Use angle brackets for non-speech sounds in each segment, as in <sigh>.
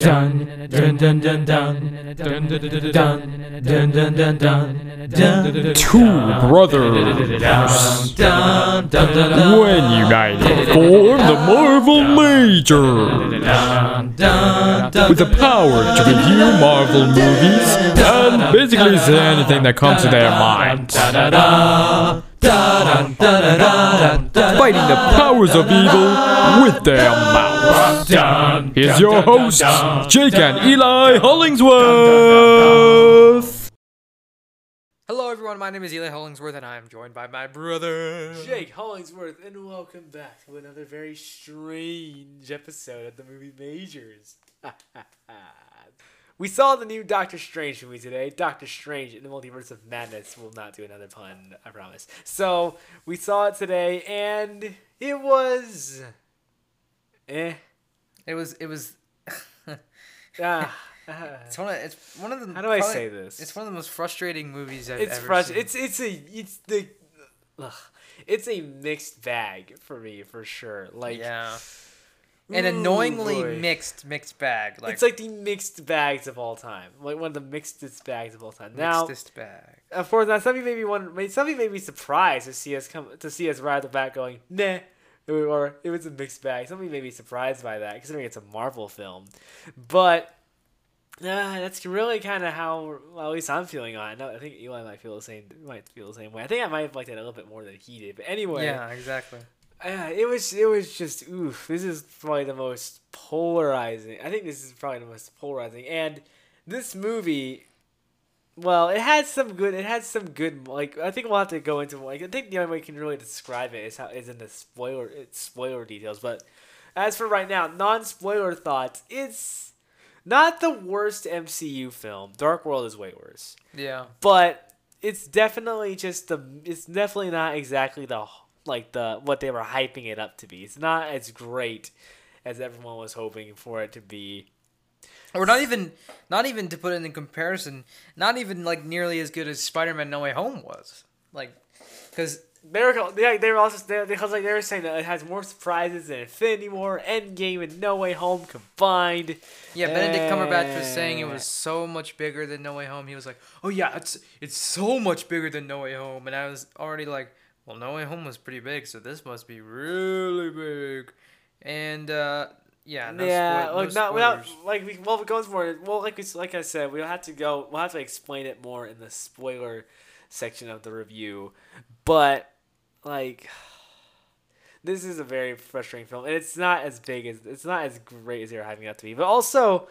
Dun dun dun dun dun. Dun dun dun dun dun. Dun dun dun dun. Two brothers. Dun dun dun when united form the Marvel Major. With the power to review Marvel movies and basically say anything that comes to their mind, fighting the powers of evil with their mouths. Here's your hosts, Jake and Eli Hollingsworth. Hello, everyone. My name is Eli Hollingsworth, and I am joined by my brother Jake Hollingsworth, and welcome back to another very strange episode of the movie Majors. We saw the new Doctor Strange movie today. Doctor Strange in the Multiverse of Madness will not do another pun, I promise. So we saw it today, and it was, eh. It was. It was. <laughs> Ah, <laughs> It's one of. It's one of the. How do I probably- say this? It's one of the most frustrating movies I've it's ever frust- seen. It's it's a it's the. Ugh. It's a mixed bag for me, for sure. Like, yeah, an ooh, annoyingly boy. mixed mixed bag. Like it's like the mixed bags of all time, like one of the mixedest bags of all time. Now, mixedest bag. of course, now some of you may be one, some of you may be surprised to see us come to see us right at the back going, nah, or it was a mixed bag. Some of you may be surprised by that, considering it's a Marvel film, but. Uh, that's really kind of how, well, at least I'm feeling on it. No, I think Eli might feel the same. Might feel the same way. I think I might have liked it a little bit more than he did. But anyway, Yeah, exactly. Uh, it was it was just oof. This is probably the most polarizing. I think this is probably the most polarizing. And this movie, well, it had some good. It had some good. Like I think we'll have to go into. Like I think the only way we can really describe it is how is in the spoiler it's spoiler details. But as for right now, non spoiler thoughts. It's not the worst MCU film. Dark World is way worse Yeah. but it's definitely just the it's definitely not exactly the like the what they were hyping it up to be. It's not as great as everyone was hoping for it to be. Or not even. Not even to put it in comparison. Not even like nearly as good as Spider-Man: No Way Home was. Like, because They were they, they were also they, because like they were saying that it has more surprises than Infinity War, Endgame, and No Way Home combined. Yeah, Benedict Cumberbatch was saying it was so much bigger than No Way Home. He was like, "Oh yeah, it's it's so much bigger than No Way Home," and I was already like, "Well, No Way Home was pretty big, so this must be really big." And uh, yeah, no yeah, spoil- like no not without like we well it goes more well like we like I said we'll have to go we'll have to explain it more in the spoiler section of the review, but like <sighs> this is a very frustrating film and it's not as big as it's not as great as you're having it out to be. But also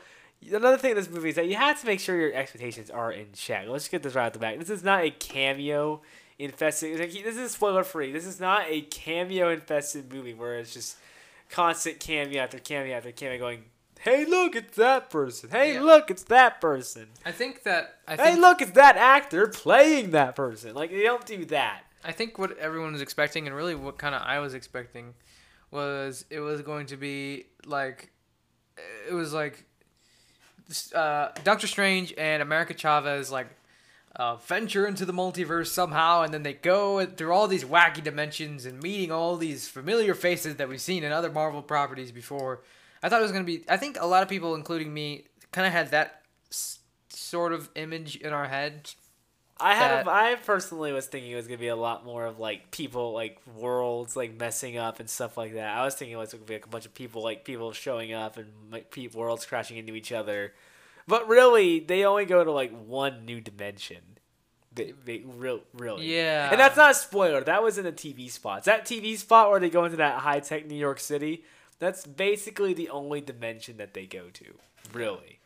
another thing in this movie is that you have to make sure your expectations are in check. Let's get this right at the back. This is not a cameo infested. Like, this is spoiler free. This is not a cameo infested movie where it's just constant cameo after cameo after cameo going, hey, look, it's that person. Hey, Yeah. look, it's that person. I think that I Hey, think look, it's that actor playing that person. Like, they don't do that. I think what everyone was expecting, and really what kind of I was expecting, was it was going to be like, it was like, uh, Doctor Strange and America Chavez like uh, venture into the multiverse somehow, and then they go through all these wacky dimensions and meeting all these familiar faces that we've seen in other Marvel properties before. I thought it was gonna be. I think a lot of people, including me, kind of had that s- sort of image in our head. I had, That- a, I personally was thinking it was gonna be a lot more of like people, like worlds, like messing up and stuff like that. I was thinking it was gonna be like a bunch of people, like people showing up and like worlds crashing into each other. But really, they only go to like one new dimension. They, they real, really. Yeah. And that's not a spoiler. That was in the TV spots. That TV spot where they go into that high tech New York City. That's basically the only dimension that they go to. Really.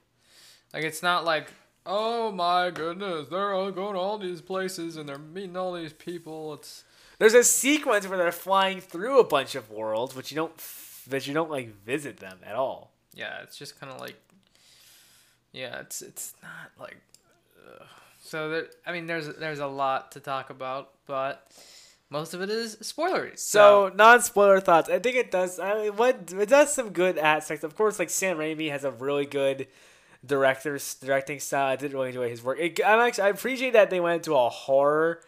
Like it's not like, oh my goodness, they're all going to all these places and they're meeting all these people. It's There's a sequence where they're flying through a bunch of worlds, but you don't, f- but you don't like visit them at all. yeah, it's just kind of like, yeah, it's it's not like, ugh. so there. I mean, there's there's a lot to talk about, but most of it is spoilery. So non-spoiler thoughts. I think it does. I mean, what it does some good aspects. Of course, like Sam Raimi has a really good director's directing style. I did really enjoy his work. It, I'm actually I appreciate that they went into a horror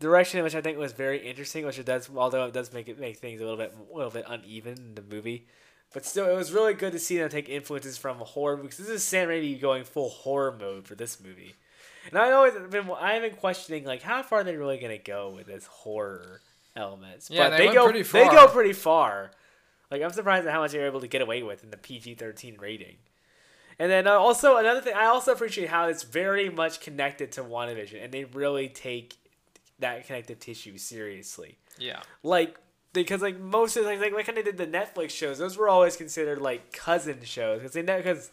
direction, which I think was very interesting. Which it does, although it does make it make things a little bit a little bit uneven in the movie. But still, it was really good to see them take influences from horror because this is Sam Raimi going full horror mode for this movie. And I always been I've been questioning like how far they're really gonna go with this horror elements. Yeah, but they went go pretty far. they go pretty far. Like I'm surprised at how much they were able to get away with in the PG-13 rating. And then uh, also another thing, I also appreciate how it's very much connected to WandaVision, and they really take that connective tissue seriously Yeah. like because like most of the like like kind of did the Netflix shows, those were always considered like cousin shows because they because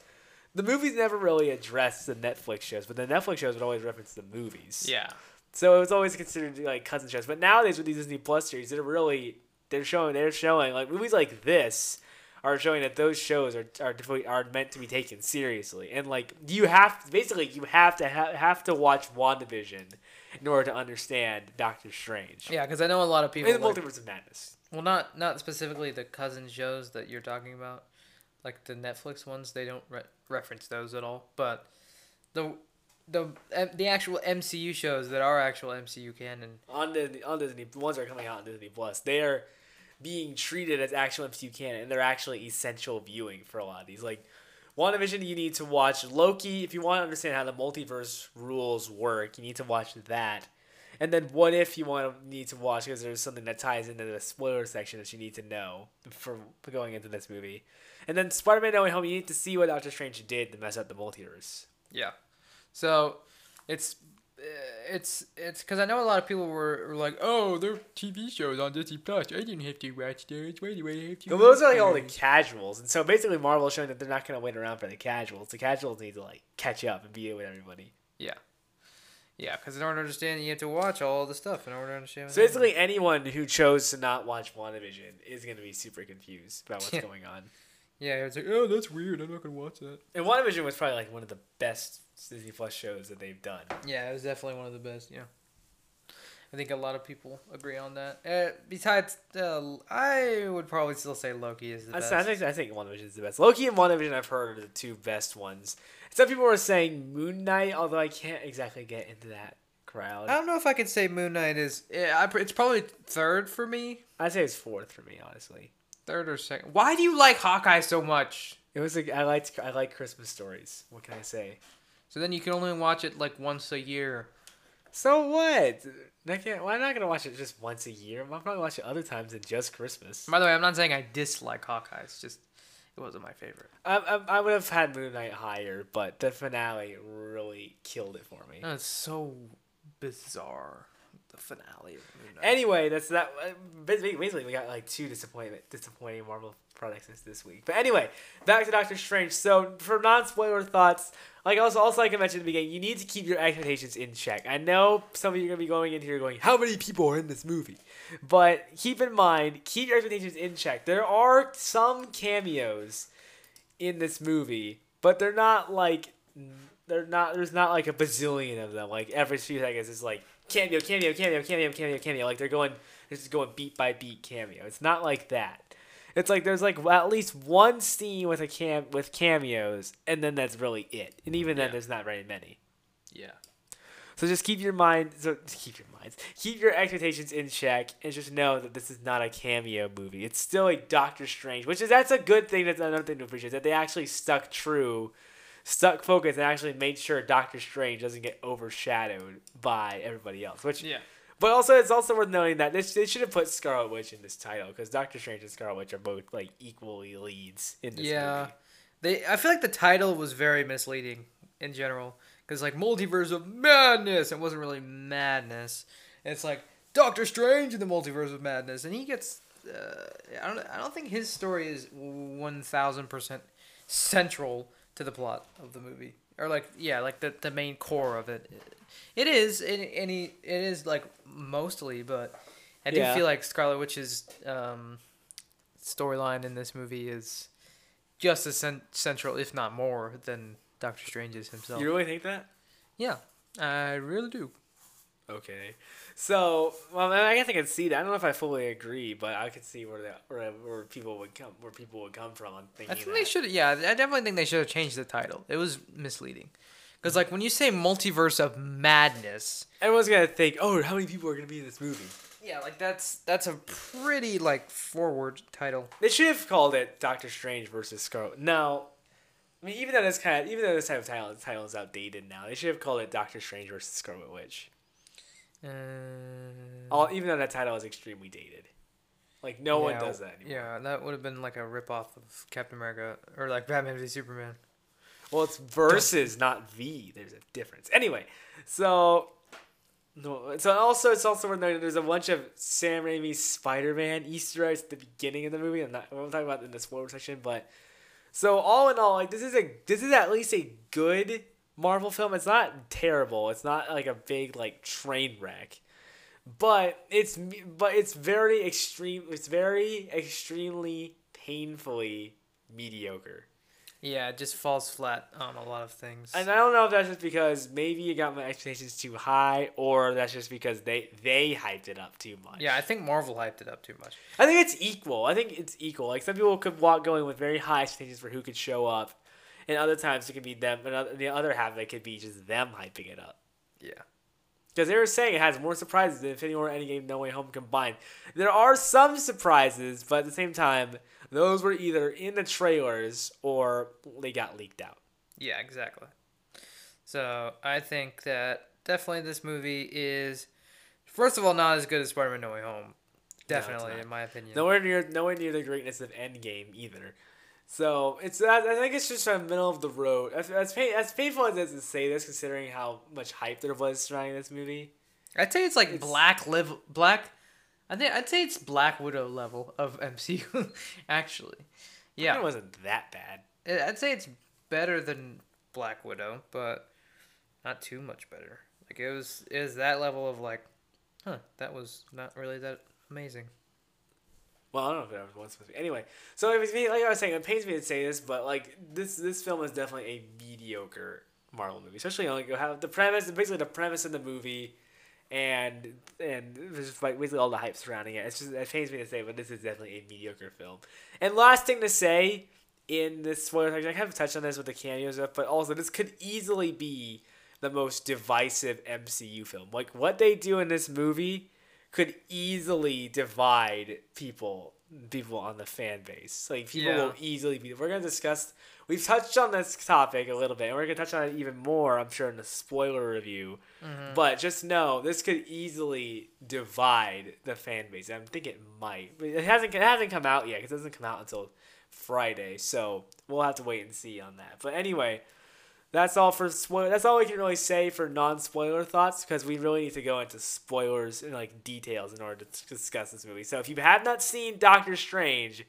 the movies never really addressed the Netflix shows, but the Netflix shows would always reference the movies. Yeah. So it was always considered like cousin shows. But nowadays with these Disney Plus series, they're really they're showing they're showing like movies like this are showing that those shows are are definitely- are meant to be taken seriously. And like you have basically you have to ha- have to watch WandaVision in order to understand Doctor Strange. Yeah, because I know a lot of people. And the like- Multiverse of Madness. well, not not specifically the cousin shows that you're talking about, like the Netflix ones. They don't re- reference those at all. But the the the actual MCU shows that are actual MCU canon. on Disney, on Disney, the ones that are coming out on Disney Plus, they are being treated as actual MCU canon, and they're actually essential viewing for a lot of these. Like WandaVision, you need to watch Loki if you want to understand how the multiverse rules work. You need to watch that, and then What If you want to need to watch because there's something that ties into the spoiler section that you need to know for going into this movie, and then Spider-Man: No Way Home. You need to see what Doctor Strange did to mess up the multiverse. Yeah. So it's it's it's because I know a lot of people were, were like, oh, they're TV shows on Disney Plus. I didn't have to watch those. Why do I have to? Well, those are like all the casuals, and so basically Marvel is showing that they're not going to wait around for the casuals. The casuals need to like catch up and be with everybody. Yeah. Yeah, because in order to understand, you have to watch all the stuff in order to understand. So basically, anyone who chose to not watch WandaVision is going to be super confused about what's Yeah. going on. yeah, it's like, oh, that's weird. I'm not gonna watch that. And WandaVision was probably like one of the best Disney Plus shows that they've done. Yeah, it was definitely one of the best. Yeah, I think a lot of people agree on that. Uh, besides, uh, I would probably still say Loki is the I, best. I think I think WandaVision is the best. Loki and WandaVision I've heard are the two best ones. Some people were saying Moon Knight, although I can't exactly get into that crowd. I don't know if I could say Moon Knight is. Yeah, I, it's probably third for me. I'd say it's fourth for me, honestly. Third or second. Why do you like Hawkeye so much? It was like I liked I like Christmas stories. What can I say? So then you can only watch it like once a year. So what? I can't, why am not gonna watch it just once a year? I'm probably watch it other times than just Christmas. By the way, I'm not saying I dislike Hawkeye. It's just it wasn't my favorite. I, I, I would have had Moon Knight higher, but the finale really killed it for me. It's so bizarre. The finale Anyway, that's that. uh, Basically, we got like two disappointment, disappointing Marvel products this- week. But anyway, back to Doctor Strange. So for non-spoiler thoughts, like also also like I mentioned at the beginning, you need to keep your expectations in check. I know some of you are gonna be going in here going, "How many people are in this movie?" But keep in mind, keep your expectations in check. There are some cameos in this movie, but they're not like they're not. There's not like a bazillion of them. Like every few seconds, it's like cameo, cameo, cameo, cameo, cameo, cameo. Like they're going, they're just going beat by beat cameo. It's not like that. It's like there's like at least one scene with a cam with cameos, and then that's really it. And even then, Yeah. there's not very many. yeah. So just keep your mind, so keep your minds, keep your expectations in check, and just know that this is not a cameo movie. It's still a Doctor Strange, which is that's a good thing. That's another thing to appreciate that they actually stuck true, stuck focus, and actually made sure Doctor Strange doesn't get overshadowed by everybody else. Which, Yeah. but also it's also worth noting that this they should have put Scarlet Witch in this title because Doctor Strange and Scarlet Witch are both like equally leads in this Yeah. movie. They I feel like the title was very misleading in general cuz like Multiverse of Madness it wasn't really madness. It's like Doctor Strange in the Multiverse of Madness and he gets uh, I don't I don't think his story is 1000% central to the plot of the movie or like yeah, like the the main core of it. It is and, and he, it is like mostly but I do Yeah. feel like Scarlet Witch's um storyline in this movie is just as cen- central, if not more, than Doctor Strange's himself. You really think that? yeah, I really do. Okay, so well, I guess I can see that. I don't know if I fully agree, but I could see where the, where, where people would come where people would come from on thinking I think that. they should. Yeah, I definitely think they should have changed the title. It was misleading, because like when you say multiverse of madness, Everyone's gonna think, oh, how many people are gonna be in this movie? Yeah, like that's that's a pretty like forward title. They should have called it Doctor Strange versus Scarlet. Now, I mean even though this kind of even though this type of title title is outdated now, they should have called it Doctor Strange versus Scarlet Witch. Uh, All even though that title is extremely dated, like no one does that anymore. Yeah, that would have been like a rip off of Captain America or like Batman v Superman. Well, it's versus, not V. There's a difference. Anyway, so no, so also it's also where there- there's a bunch of Sam Raimi's Spider-Man Easter eggs at the beginning of the movie. I'm not. I'm talking about in the spoiler section, but so all in all, like this is a this is at least a good Marvel film. It's not terrible. It's not like a big like train wreck, but it's but it's very extreme. It's very extremely painfully mediocre. Yeah, it just falls flat on a lot of things. And I don't know if that's just because maybe you got my expectations too high, or that's just because they they hyped it up too much. yeah, I think Marvel hyped it up too much. I think it's equal. I think it's equal. Like some people could walk going with very high expectations for who could show up, and other times it could be them. And the other half of it could be just them hyping it up. Yeah. Because they were saying it has more surprises than Infinity War, Endgame, No Way Home combined. There are some surprises, but at the same time, those were either in the trailers or they got leaked out. Yeah, exactly. So I think that definitely this movie is, first of all, not as good as Spider-Man: No Way Home. Definitely, not. in my opinion. Nowhere near, nowhere near the greatness of Endgame either. So it's I I think it's just a middle of the road. As as, pain, as painful as it is to say this, considering how much hype there was surrounding this movie. I'd say it's like It's- black live black. I think I'd say it's Black Widow level of <laughs> MCU, actually. Yeah, it wasn't that bad. I'd say it's better than Black Widow, but not too much better. Like it was, it was that level of like, huh, that was not really that amazing. Well, I don't know if it ever was supposed to be. Anyway, so it was me, like I was saying, it pains me to say this, but like this this film is definitely a mediocre Marvel movie, especially like you have the premise, basically the premise of the movie, and and just like basically all the hype surrounding it. It's just it pains me to say, but this is definitely a mediocre film. And last thing to say in this spoiler section, I kind of touched on this with the cameos stuff, but also this could easily be the most divisive MCU film. Like what they do in this movie could easily divide people people on the fan base. Like people Yeah. will easily be we're gonna discuss we've touched on this topic a little bit and we're gonna touch on it even more, I'm sure, in the spoiler review. Mm-hmm. But just know this could easily divide the fan base. I'm think it might. But it hasn't it hasn't come out yet. it doesn't come out until Friday. So we'll have to wait and see on that. But anyway, that's all for spoiler. That's all we can really say for non-spoiler thoughts because we really need to go into spoilers and like details in order to discuss this movie. So if you have not seen Doctor Strange,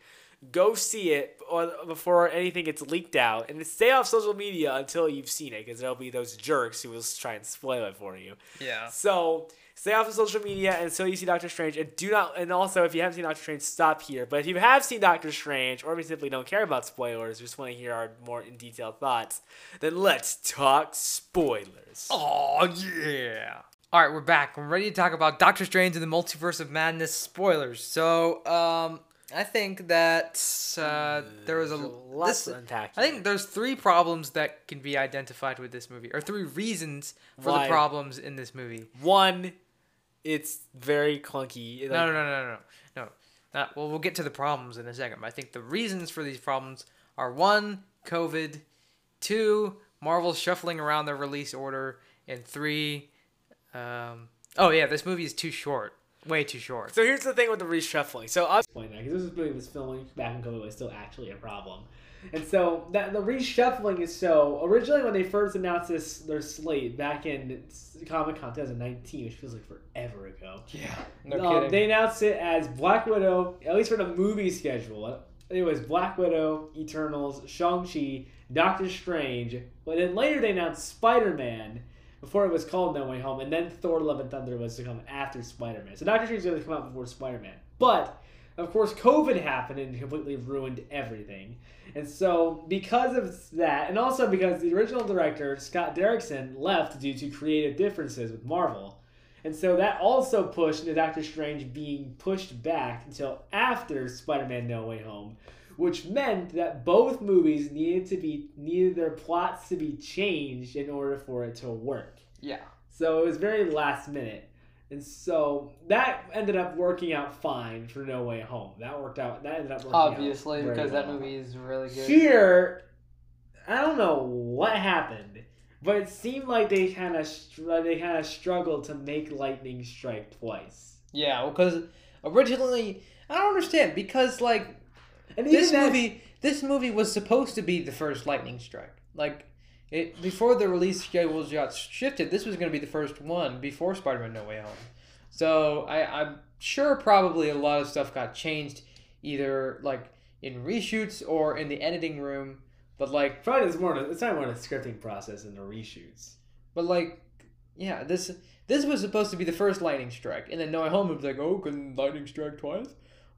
go see it before anything gets leaked out, and stay off social media until you've seen it because there'll be those jerks who will try and spoil it for you. Yeah. So stay off of social media until you see Doctor Strange, and do not. And also, if you haven't seen Doctor Strange, stop here. But if you have seen Doctor Strange, or if you simply don't care about spoilers, just want to hear our more in detail thoughts, then let's talk spoilers. Oh yeah. All right, we're back. We're ready to talk about Doctor Strange and the Multiverse of Madness spoilers. So, um, I think that uh, there was a Lots this, to unpack. I think there's three problems that can be identified with this movie, or three reasons for Why? the problems in this movie. one, it's very clunky. No, no, no, no, no, no. Not, well, we'll get to the problems in a second. But I think the reasons for these problems are one, COVID, two, Marvel shuffling around their release order, and three, um, oh yeah, this movie is too short, way too short. So here's the thing with the reshuffling. So I'll explain that because this movie was filming back in COVID was still actually a problem. And so that the reshuffling is so originally when they first announced this their slate back in Comic Con 2019, which feels like forever ago. Yeah, no um, kidding. They announced it as Black Widow, at least for the movie schedule. It was Black Widow, Eternals, Shang Chi, Doctor Strange. But then later they announced Spider Man before it was called No Way Home, and then Thor: Love and Thunder was to come after Spider Man. So Doctor Strange is going to come out before Spider Man, but of course COVID happened and completely ruined everything. And so because of that, and also because the original director Scott Derrickson left due to creative differences with Marvel. And so that also pushed into Doctor Strange being pushed back until after Spider-Man No Way Home, which meant that both movies needed to be needed their plots to be changed in order for it to work. yeah. So it was very last minute. And so that ended up working out fine for No Way Home. That worked out. That ended up working Obviously, because that movie is really good. Here, I don't know what happened, but it seemed like they kind of they kind of struggled to make lightning strike twice. Yeah, because originally I don't understand because like And this that- movie this movie was supposed to be the first lightning strike. Like it before the release schedules got shifted, this was going to be the first one before Spider-Man No Way Home. So I I'm sure probably a lot of stuff got changed either like in reshoots or in the editing room, but like Probably it's more. It's not more the scripting process than the reshoots. but like yeah, this this was supposed to be the first lightning strike, and then No Way Home was like, oh, can lightning strike twice?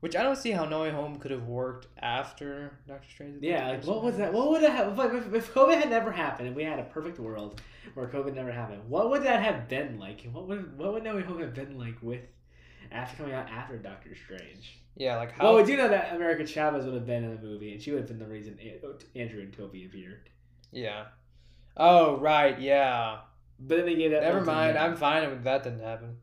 Which I don't see how No Way Home could have worked after Doctor Strange. Yeah, like what was that? What would have if, if, if COVID had never happened and we had a perfect world where COVID never happened? What would that have been like? And What would what would No Way Home have been like with after coming out after Doctor Strange? Yeah, like how? Well, we do know that America Chavez would have been in the movie, and she would have been the reason Andrew and Tobey appeared. Yeah. Oh right, yeah. But then they gave that. Never mind. I'm fine with that didn't happen.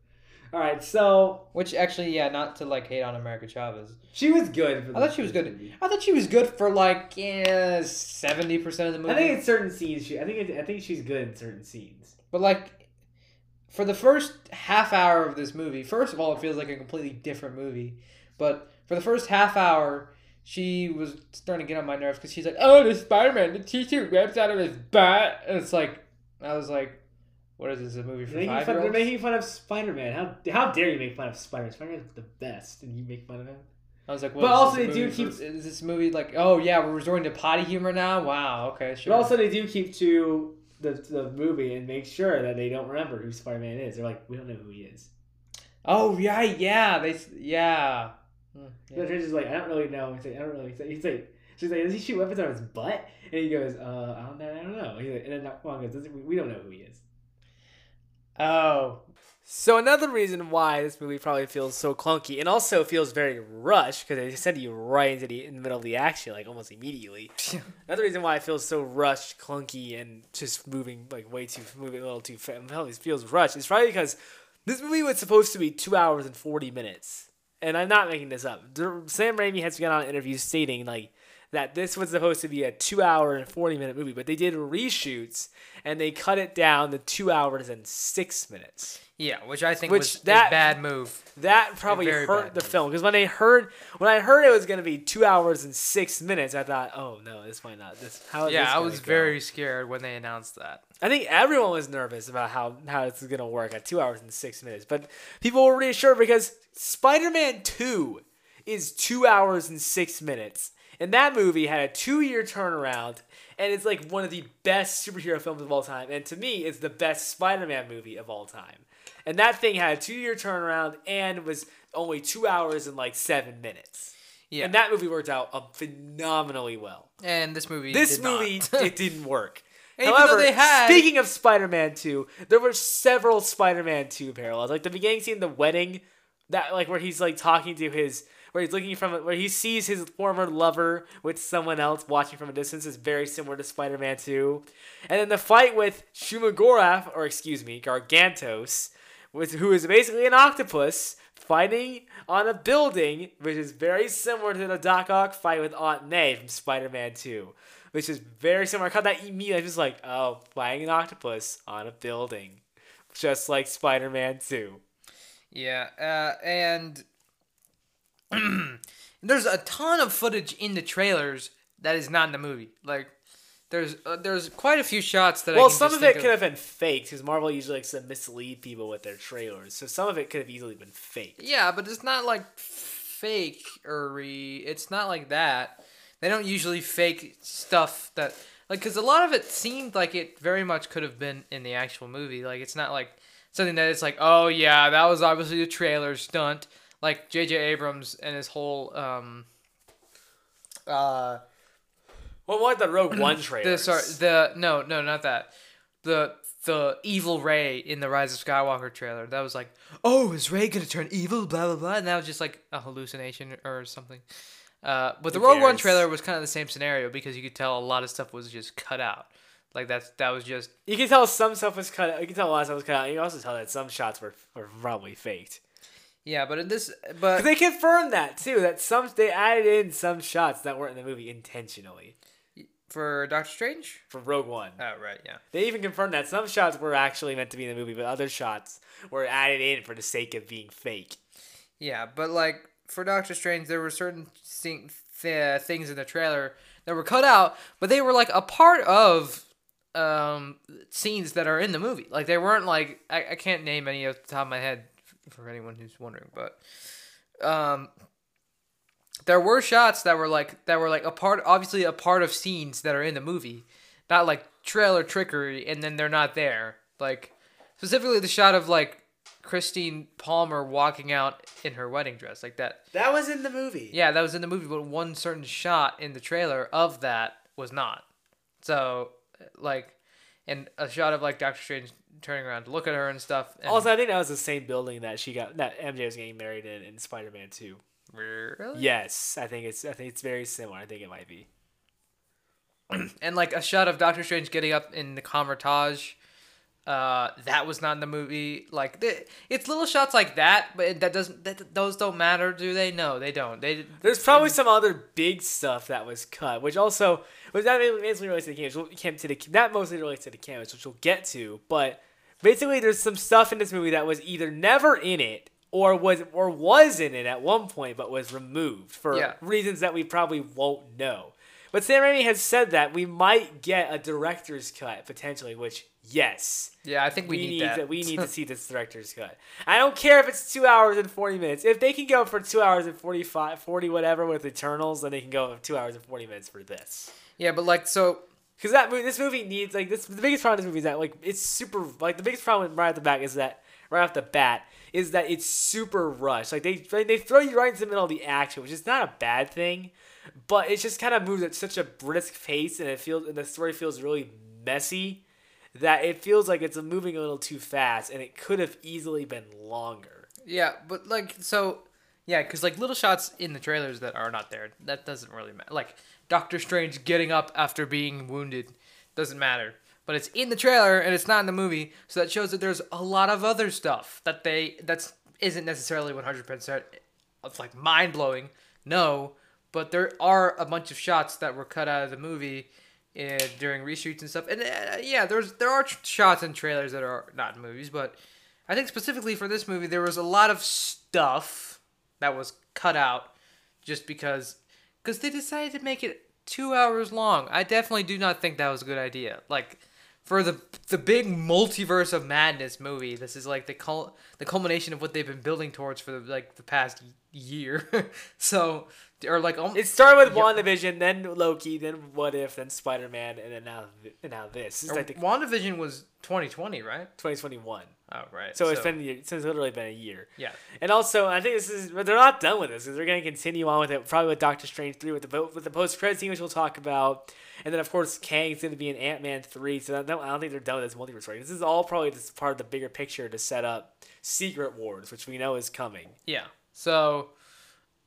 All right, so Which actually, yeah, not to like hate on America Chavez. she was good. For I thought she was good. movie. I thought she was good for like yeah seventy percent of the movie. I think in certain scenes, she. I think. It, I think she's good in certain scenes. But like, for the first half hour of this movie, first of all, it feels like a completely different movie. But for the first half hour, she was starting to get on my nerves because she's like, "Oh, the Spider-Man, the T-shirt rips out of his butt," and it's like, I was like, "What is this? A movie for five year they're olds?" making fun of Spider Man. How how dare you make fun of Spider Man? Spider Man's the best, and you make fun of him. I was like, But what, is also this they do keep- for- Is this movie like, oh yeah, we're resorting to potty humor now? Wow, okay, sure. But also, they do keep to the the movie and make sure that they don't remember who Spider Man is. They're like, we don't know who he is. oh yeah, yeah, they, yeah. Hmm, Yeah. Strange is like, I don't really know. He's like, I don't really. He's like, he's like she's like, does he shoot weapons out of his butt? And he goes, uh, I don't know. I don't know. He's like, and then Wong goes, "Doesn't- we don't know who he is. Oh, So another reason why this movie probably feels so clunky and also feels very rushed because they send you right into the, in the middle of the action like almost immediately. <laughs> another reason why it feels so rushed, clunky, and just moving like way too moving a little too fast. It feels rushed. It's probably because this movie was supposed to be two hours and forty minutes, and I'm not making this up. Sam Raimi has gone on interviews stating like that this was supposed to be a two hour and 40 minute movie, but they did reshoots and they cut it down to two hours and six minutes. Yeah, which I think Which was that- a bad move. That probably hurt the move. film because when I heard when I heard it was gonna be two hours and six minutes, I thought, oh no, this might not. This how Yeah, this I was go? very scared when they announced that. I think everyone was nervous about how how this is gonna work at two hours and six minutes, but people were reassured because Spider-Man Two is two hours and six minutes, and that movie had a two-year turnaround, and it's like one of the best superhero films of all time, and to me, it's the best Spider-Man movie of all time. And that thing had a two-year turnaround and was only two hours and like seven minutes. Yeah, And that movie worked out uh, phenomenally well. and this movie. This movie, it <laughs> didn't work. Though However, they had- speaking of Spider-Man 2, there were several Spider-Man 2 parallels. Like the beginning scene, the wedding, that like where he's like talking to his, where he's looking from, where he sees his former lover with someone else watching from a distance is very similar to Spider-Man 2. And then the fight with Shuma-Gorath, or excuse me, Gargantos, with who is basically an octopus fighting on a building, which is very similar to the Doc Ock fight with Aunt May from Spider-Man 2 which is very similar. I caught that immediately. I was just like, oh, flying an octopus on a building, just like Spider Man Two. Yeah, uh, and <clears throat> there's a ton of footage in the trailers that is not in the movie. Like, there's uh, there's quite a few shots that. I Well, some of it think could have been faked because Marvel usually likes to mislead people with their trailers. So some of it could have easily been faked. Yeah, but it's not like fake or it's not like that. They don't usually fake stuff that like because a lot of it seemed like it very much could have been in the actual movie. Like it's not like something that it's like oh yeah that was obviously a trailer stunt. Like J.J. Abrams and his whole um uh Well, like the Rogue <clears throat> One the trailers. sorry the no no not that the the evil Rey in the Rise of Skywalker trailer that was like oh is Rey gonna turn evil blah blah blah and that was just like a hallucination or something. Uh, but the Who Rogue One trailer was kind of the same scenario because you could tell a lot of stuff was just cut out. Like that's that was just You can tell some stuff was cut. out. You can tell a lot of stuff was cut out. You can also tell that some shots were were probably faked. Yeah. But in this, but they confirmed that too. That some they added in some shots that weren't in the movie intentionally for Doctor Strange. for Rogue One. Oh right, yeah. They even confirmed that some shots were actually meant to be in the movie, but other shots were added in for the sake of being fake. Yeah, but like for Doctor Strange, there were certain thing, th- things in the trailer that were cut out, but they were like a part of um, scenes that are in the movie. Like they weren't like I, I can't name any off the top of my head for anyone who's wondering, but um, there were shots that were like that were like a part, obviously a part of scenes that are in the movie, not like trailer trickery, and then they're not there. Like specifically the shot of like Christine Palmer walking out in her wedding dress, like that. That was in the movie. Yeah, that was in the movie, but one certain shot in the trailer of that was not. So, like, and a shot of like Doctor Strange turning around to look at her and stuff. And Also, I think that was the same building that she got that MJ was getting married in in Spider Man Two. really, Yes, I think it's I think it's very similar. I think it might be. <clears throat> and like a shot of Doctor Strange getting up in the Kamar-Taj. Uh, that was not in the movie. Like, the, it's little shots like that, but that doesn't. That those don't matter, do they? No, they don't. They There's probably some other big stuff that was cut, which also was that mostly relates to the. We'll came to the that mostly relates to the cameos, which we'll get to. But basically, there's some stuff in this movie that was either never in it or was or was in it at one point, but was removed for Yeah. reasons that we probably won't know. But Sam Raimi has said that we might get a director's cut potentially, which yes, yeah, I think we, need, that. to, we need to <laughs> see this director's cut. I don't care if it's two hours and forty minutes. If they can go for two hours and 45, 40 whatever with Eternals, then they can go for two hours and forty minutes for this. Yeah, but like so. Because that movie, this movie needs like this. The biggest problem with this movie is that like it's super. Like the biggest problem right off the bat is that right off the bat is that it's super rushed. Like they they throw you right into the middle of the action, which is not a bad thing, but it just kind of moves at such a brisk pace, and it feels and the story feels really messy that it feels like it's moving a little too fast, and it could have easily been longer. Yeah, but like so, yeah, because like little shots in the trailers that are not there, that doesn't really matter. Like Doctor Strange getting up after being wounded doesn't matter, but it's in the trailer and it's not in the movie, so that shows that there's a lot of other stuff that they that's isn't necessarily one hundred percent of like mind blowing. No, but there are a bunch of shots that were cut out of the movie. uh during reshoots and stuff, and uh, yeah, there's there are tr- shots and trailers that are not in movies, but I think specifically for this movie, there was a lot of stuff that was cut out just because because they decided to make it two hours long. I definitely do not think that was a good idea. Like for the the big multiverse of madness movie, this is like the cul- the culmination of what they've been building towards for the, like the past year. <laughs> so or like um, It started with Yep. WandaVision, then Loki, then What If, then Spider Man, and then now and now this. It's like the WandaVision was 2020, right? 2021. Oh, right. So, it's been so it's literally been a year. yeah. And also, I think this is but they're not done with this because they're going to continue on with it, probably with Doctor Strange three with the with the post credit scene, which we'll talk about, and then of course Kang's going to be in Ant Man three. So I don't, I don't think they're done with this multiverse story. This is all probably just part of the bigger picture to set up Secret Wars, which we know is coming. Yeah. So,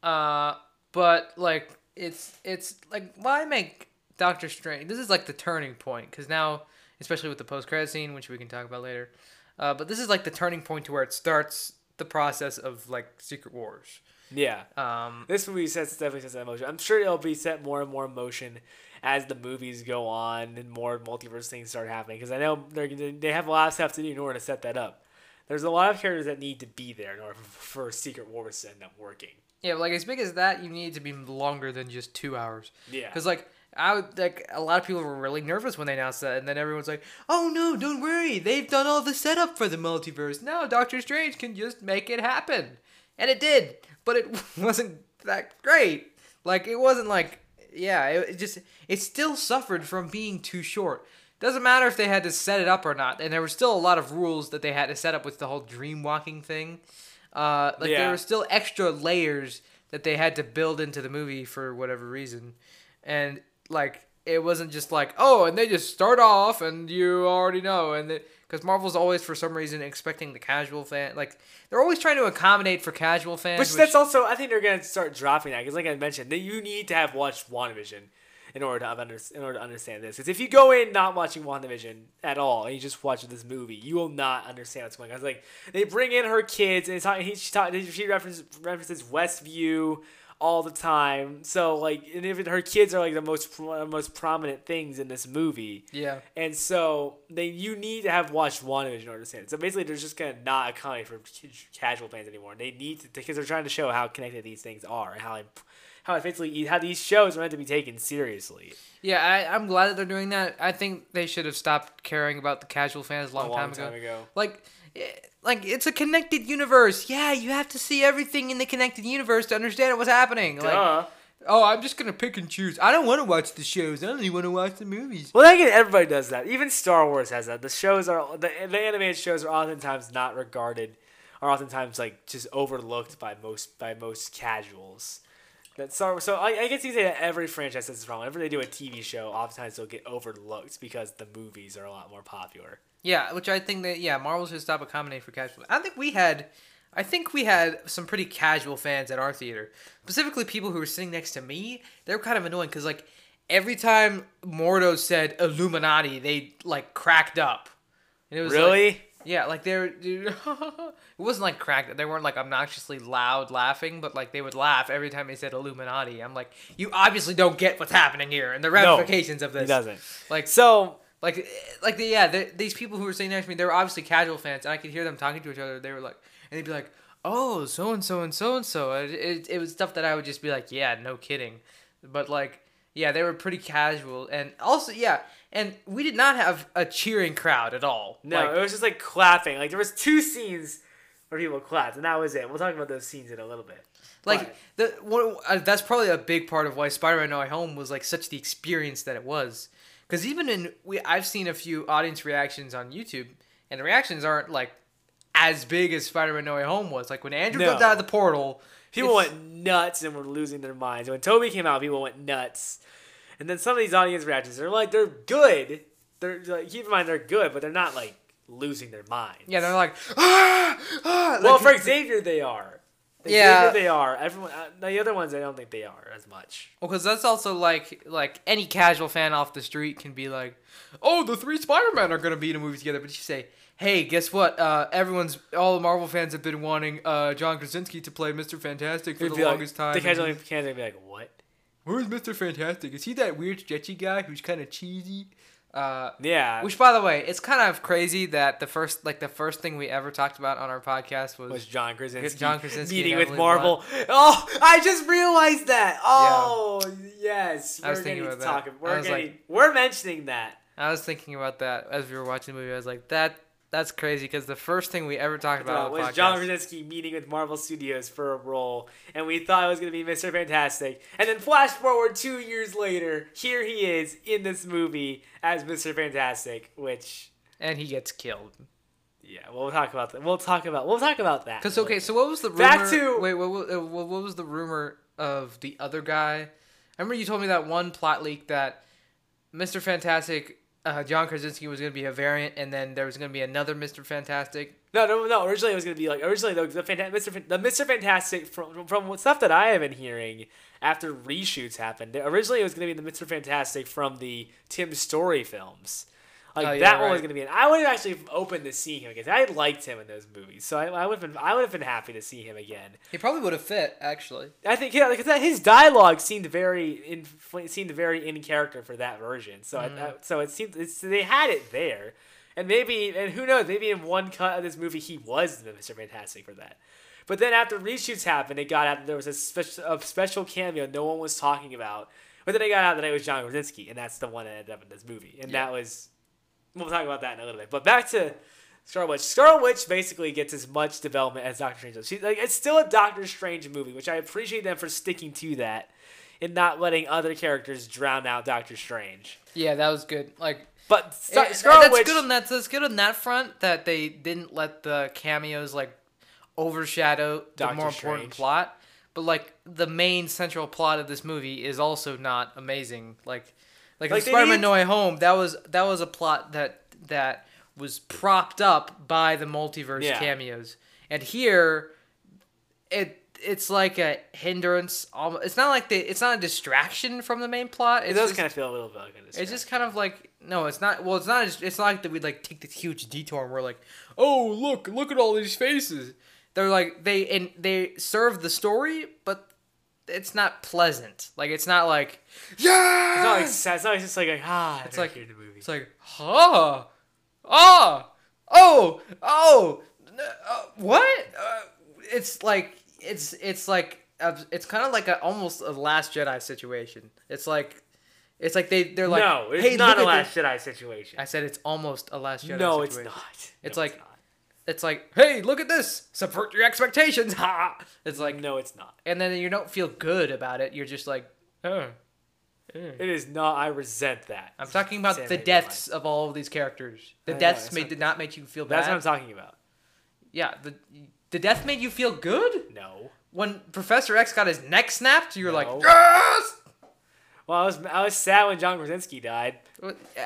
uh, but like it's it's like why make Doctor Strange? This is like the turning point because now, especially with the post credit scene, which we can talk about later. Uh, but this is like the turning point to where it starts the process of like Secret Wars. Yeah. Um, This movie sets definitely sets that motion. I'm sure it'll be set more and more in motion as the movies go on and more multiverse things start happening. Because I know they're they have a lot of stuff to do in order to set that up. There's a lot of characters that need to be there in order for, for Secret Wars to end up working. yeah, like as big as that, you need to be longer than just two hours. Yeah. Because like I would like a lot of people were really nervous when they announced that, and then everyone's like, "Oh no, don't worry, they've done all the setup for the multiverse. Now Doctor Strange can just make it happen," and it did, but it <laughs> wasn't that great. Like it wasn't like yeah, it, it just it still suffered from being too short. Doesn't matter if they had to set it up or not, and there were still a lot of rules that they had to set up with the whole dream walking thing. Uh, like Yeah. there were still extra layers that they had to build into the movie for whatever reason, and like it wasn't just like oh, and they just start off and you already know, and because Marvel's always for some reason expecting the casual fan, like they're always trying to accommodate for casual fans. Which, that's also I think they're gonna start dropping that because like I mentioned, that you need to have watched WandaVision. in order to under, in order to understand this. Because if you go in not watching WandaVision at all and you just watch this movie, you will not understand what's going on. It's like they bring in her kids and it's he, she, she references references Westview all the time. So like, and even her kids are like the most most prominent things in this movie. Yeah. And so they you need to have watched WandaVision in order to understand. it. So basically, they're just gonna not accounting for casual fans anymore. They need to because they're trying to show how connected these things are and how imp- how basically how these shows are meant to be taken seriously. Yeah, I, I'm glad that they're doing that. I think they should have stopped caring about the casual fans a long, a long time, time ago. ago. Like, like it's a connected universe. Yeah, you have to see everything in the connected universe to understand what's happening. Like, Duh. oh, I'm just gonna pick and choose. I don't want to watch the shows. I only want to watch the movies. Well, again, everybody does that. Even Star Wars has that. The shows are the, the animated shows are oftentimes not regarded, are oftentimes like just overlooked by most by most casuals. That Star Wars, so I, I guess you can say that every franchise has this problem. Whenever they do a TV show, oftentimes they'll get overlooked because the movies are a lot more popular. Yeah, which I think that yeah, Marvel should stop accommodating for casual. I think we had, I think we had some pretty casual fans at our theater, specifically people who were sitting next to me. They were kind of annoying because like every time Mordo said Illuminati, they like cracked up. And it was like- Really? yeah, like they were. <laughs> It wasn't like cracked. They weren't like obnoxiously loud laughing, but like they would laugh every time they said Illuminati. I'm like, you obviously don't get what's happening here and the ramifications of this. He doesn't. Like So like, like the, yeah, the, these people who were sitting next to me, they were obviously casual fans, and I could hear them talking to each other. They were like, and they'd be like, "Oh, so and so and so and so." It, it, was stuff that I would just be like, "Yeah, no kidding," but like, yeah, they were pretty casual, and also, yeah, and we did not have a cheering crowd at all. no, Like, it was just like clapping. Like there was two scenes where people clapped, and that was it. We'll talk about those scenes in a little bit. like the one uh, that's probably a big part of why Spider-Man: No Way Home was like such the experience that it was. Because even in we, I've seen a few audience reactions on YouTube, and the reactions aren't like as big as Spider-Man: No Way Home was. Like when Andrew No. comes out of the portal, People it's- went nuts and were losing their minds. When Tobey came out, people went nuts. And then some of these audience reactions, they're like, they're good. They're like, keep in mind they're good, but they're not like losing their minds. Yeah, they're like, ah, ah, well, like- for Xavier, they are. Yeah. Xavier, they are. Everyone, uh, the other ones, I don't think they are as much. Well, because that's also like like any casual fan off the street can be like, oh, the three Spider Men are gonna be in a movie together. But you say, hey, guess what? Uh, everyone's all the Marvel fans have been wanting uh, John Krasinski to play Mister Fantastic for It'd the be like- longest time. The casual fans would be like, what? Where's Mister Fantastic? Is he that weird sketchy guy who's kind of cheesy? Uh, Yeah. which, by the way, it's kind of crazy that the first like the first thing we ever talked about on our podcast was, was John Krasinski, John Krasinski meeting with Marvel. Oh, I just realized that. Oh, yes. I was we're thinking about to talk. that. I We're getting, like- we're mentioning that. I was thinking about that as we were watching the movie. I was like, that that's crazy because the first thing we ever talked about was podcast John Krasinski meeting with Marvel Studios for a role, and we thought it was going to be Mr. Fantastic. And then flash forward two years later, here he is in this movie as Mr. Fantastic, which, and he gets killed. yeah, well, we'll talk about that. We'll talk about we'll talk about that. Because okay, so what was the rumor? Back to- wait, what, what, uh, what what was the rumor of the other guy? I remember you told me that one plot leak that Mr. Fantastic, uh, John Krasinski was going to be a variant, and then there was going to be another Mr. Fantastic. No, no, no. Originally, it was gonna be like originally the, the Fanta- Mr. Fan- the Mr. Fantastic from from stuff that I have been hearing after reshoots happened. Originally, it was gonna be the Mr. Fantastic from the Tim Story films. Like Oh, yeah, that one was gonna be. I would have actually opened to see him again. I liked him in those movies, so I, I would have been. I would have been happy to see him again. He probably would have fit actually. I think yeah, because his dialogue seemed very in seemed very in character for that version. So Mm-hmm. I, I- so it seemed it's, they had it there, and maybe and who knows maybe in one cut of this movie he was the Mister Fantastic for that. But then after reshoots happened, it got out that there was a special a special cameo no one was talking about. But then it got out that it was John Krasinski, and that's the one that ended up in this movie, and that was we'll talk about that in a little bit. But back to Scarlet Witch. Scarlet Witch basically gets as much development as Doctor Strange does. She, like, it's still a Doctor Strange movie, which I appreciate them for sticking to that and not letting other characters drown out Doctor Strange. Yeah, that was good. Like But Star- Eh, Scarlet that's Witch, good on that. That's good on that front that they didn't let the cameos like overshadow the Doctor more important plot. But like the main central plot of this movie is also not amazing. Like, like, Like, Spider-Man: need- No Way Home, that was that was a plot that that was propped up by the multiverse Yeah. cameos, and here, it it's like a hindrance. It's not like the. It's not a distraction from the main plot. It does just, kind of feel a little bit like a It's just kind of like no, it's not. Well, it's not. It's not like that. We like take this huge detour and we're like, oh look, look at all these faces. They're like they and they serve the story, but it's not pleasant. Like it's not like yeah. It's not like sad. It's not just like, like ah. It's like- in the movie. It's like, ah, ah, oh, oh, n- uh, what? Uh, it's like, it's it's like, uh, it's kind of like a almost a Last Jedi situation. It's like, it's like they they're like, no, it's hey, not a Last this." Jedi situation. I said it's almost a Last Jedi. no, it's not. It's No, like- not. It's like, hey, look at this, subvert your expectations, <laughs> ha! It's like, no, it's not. and then you don't feel good about it. You're just like, oh. It is not. I resent that. I'm talking about Sam the made deaths of all of these characters. The I know, deaths that's made did not make you feel bad. That's what I'm talking about. Yeah, the the death made you feel good No. when Professor X got his neck snapped. You were like, No. yes. Well, I was I was sad when John Krasinski died.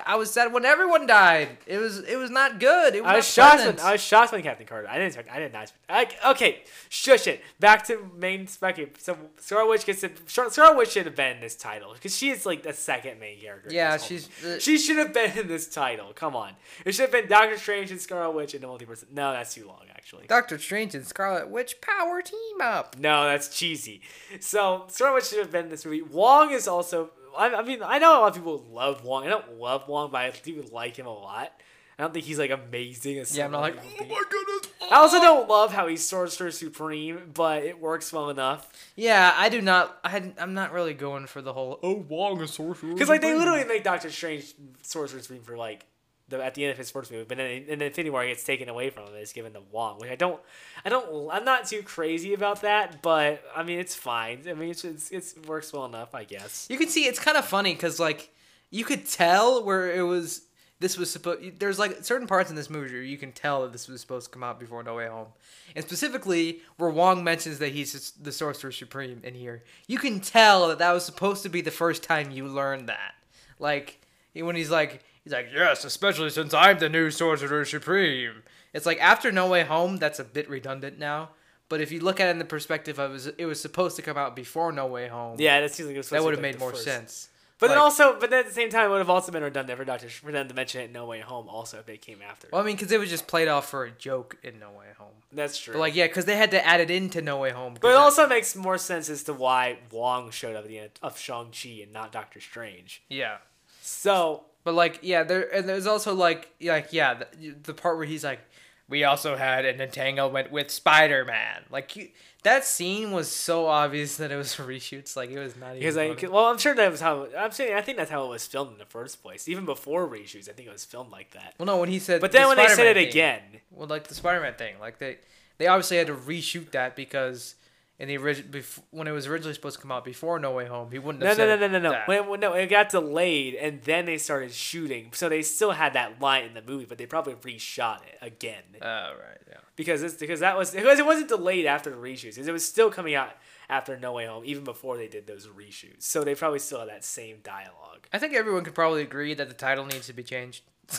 I was sad when everyone died. It was it was not good. It was I was shocked when I was shocked when Captain Carter. I didn't expect. I did not. Expect, I, okay, shush it. Back to main spec. So Scarlet Witch gets. Scar- Scarlet Witch should have been in this title because she is like the second main character. yeah, she's uh, She should have been in this title. Come on, it should have been Doctor Strange and Scarlet Witch and the Multiverse. No, that's too long actually. Doctor Strange and Scarlet Witch power team up. No, that's cheesy. So Scarlet Witch should have been in this movie. Wong is also. I, I mean, I know a lot of people love Wong. I don't love Wong, but I do like him a lot. I don't think he's like amazing. As Yeah, I'm not like, oh people my think. goodness. I also don't love how he's Sorcerer Supreme, but it works well enough. Yeah, I do not. I, I'm not really going for the whole. Oh, Wong is sorcerer. Because like they literally make Doctor Strange Sorcerer Supreme for like the at the end of his first movie, but then in, in Infinity War it gets taken away from him it's given to Wong, which I don't, I don't, I'm not too crazy about that, but I mean it's fine. I mean it's it's, it's it works well enough, I guess. You can see it's kind of funny because like you could tell where it was. This was supposed. There's like certain parts in this movie where you can tell that this was supposed to come out before No Way Home, and specifically where Wong mentions that he's the Sorcerer Supreme in here. You can tell that that was supposed to be the first time you learned that. Like when he's like, he's like, yes, especially since I'm the new Sorcerer Supreme. It's like after No Way Home, that's a bit redundant now. But if you look at it in the perspective of it was, it was supposed to come out before No Way Home, Yeah, that seems like that would have made more first. sense. But then also, but then at the same time, it would have also been redundant for Doctor for them to mention it in No Way Home also if they came after. Well, I mean, because it was just played off for a joke in No Way Home. That's true. But like, yeah, because they had to add it into No Way Home. but it also makes more sense as to why Wong showed up at the end of Shang Chi and not Doctor Strange. yeah. So But like, yeah, there and there's also like, like, yeah, the, the part where he's like, we also had an entanglement with Spider Man. Like, you, that scene was so obvious that it was reshoots. Like, it was not because even. Well, I'm sure that was how I'm saying. I think that's how it was filmed in the first place. Even before reshoots, I think it was filmed like that. well, no, when he said, But then the when they said it thing- again, well, like the Spider Man thing, like they, they obviously had to reshoot that because. In the original, when it was originally supposed to come out before No Way Home, he wouldn't no, have no, no, said no, no, no. that. When, when, no, it got delayed, and then they started shooting. So they still had that line in the movie, but they probably reshot it again. Oh right, yeah. because it's because that was because it wasn't delayed after the reshoots. It was still coming out after No Way Home, even before they did those reshoots. So they probably still had that same dialogue. I think everyone could probably agree that the title needs to be changed. <laughs>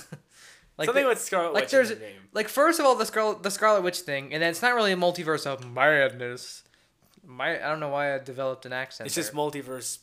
like Something the- with Scarlet like Witch there's the name. like first of all the Scarlet the Scarlet Witch thing, and then it's not really a multiverse of madness. My I don't know why I developed an accent. It's just multiverse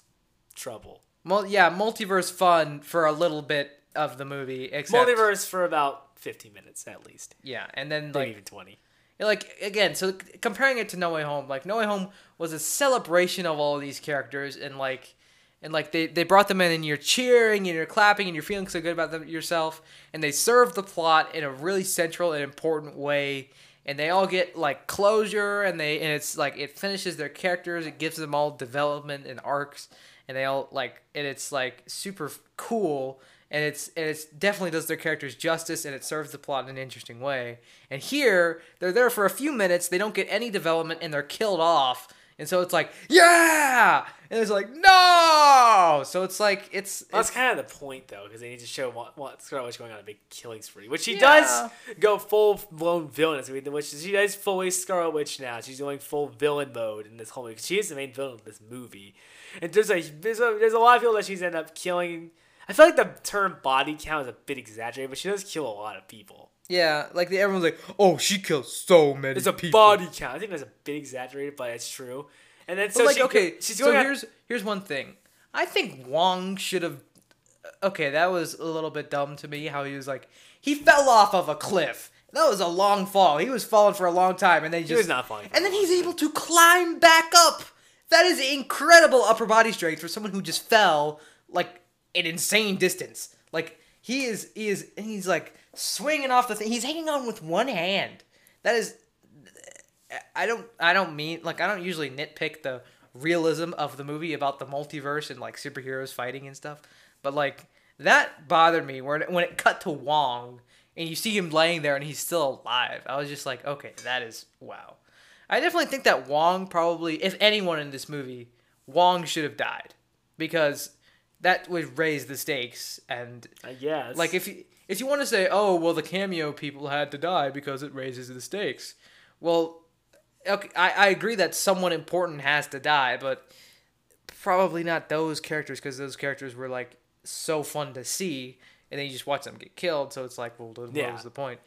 trouble. Mul- yeah, multiverse fun for a little bit of the movie. Except, Multiverse for about 15 minutes at least, Yeah, and then maybe like even 20. like again, so comparing it to No Way Home, like No Way Home was a celebration of all of these characters, and like, and like they they brought them in, and you're cheering and you're clapping and you're feeling so good about them yourself, and they serve the plot in a really central and important way, and they all get like closure, and they and it's like it finishes their characters, it gives them all development and arcs, and they all like and it's like super cool and it's and it's definitely does their characters justice and it serves the plot in an interesting way. And here they're there for a few minutes, they don't get any development and they're killed off. And so it's like, yeah, and it's like no. So it's like it's, Well, that's it's kind of the point, though, because they need to show what, what Scarlet Witch going on a big killing spree, which she Yeah. does go full blown villainous. I mean, which she is fully Scarlet Witch now. She's going full villain mode in this whole movie. She is the main villain of this movie, and there's a there's a there's a lot of people that she's ended up killing. I feel like the term body count is a bit exaggerated, but she does kill a lot of people. Yeah, like the, everyone's like, oh, she killed so many. It's a people. body count. I think that's a bit exaggerated, but it's true. And then so like, she, okay, she's so out- here's here's one thing. I think Wong should have. Uh, okay, that was a little bit dumb to me. How he was like, he fell off of a cliff. That was a long fall. He was falling for a long time, and then he just was not falling And then he's able to climb back up. That is incredible upper body strength for someone who just fell like an insane distance. Like he is, he is, and he's like swinging off the thing. He's hanging on with one hand. That is I don't I don't mean like I don't usually nitpick the realism of the movie about the multiverse and like superheroes fighting and stuff, but like that bothered me when it, when it cut to Wong and you see him laying there and he's still alive. I was just like, okay, that is wow. I definitely think that Wong probably, if anyone in this movie, Wong should have died because that would raise the stakes and I guess. like if you if you want to say, oh well, the cameo people had to die because it raises the stakes. Well, okay, I, I agree that someone important has to die, but probably not those characters because those characters were like so fun to see, and then you just watch them get killed. So it's like, well, then Yeah. what was the point?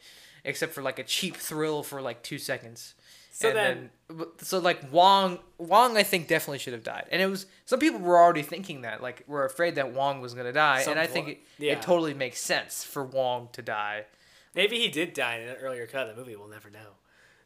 Except for like a cheap thrill for like two seconds. So And then- but- so like Wong, Wong, I think definitely should have died, and it was some people were already thinking that, like, were afraid that Wong was gonna die, and I think it, yeah. it totally makes sense for Wong to die. maybe he did die in an earlier cut of the movie. We'll never know.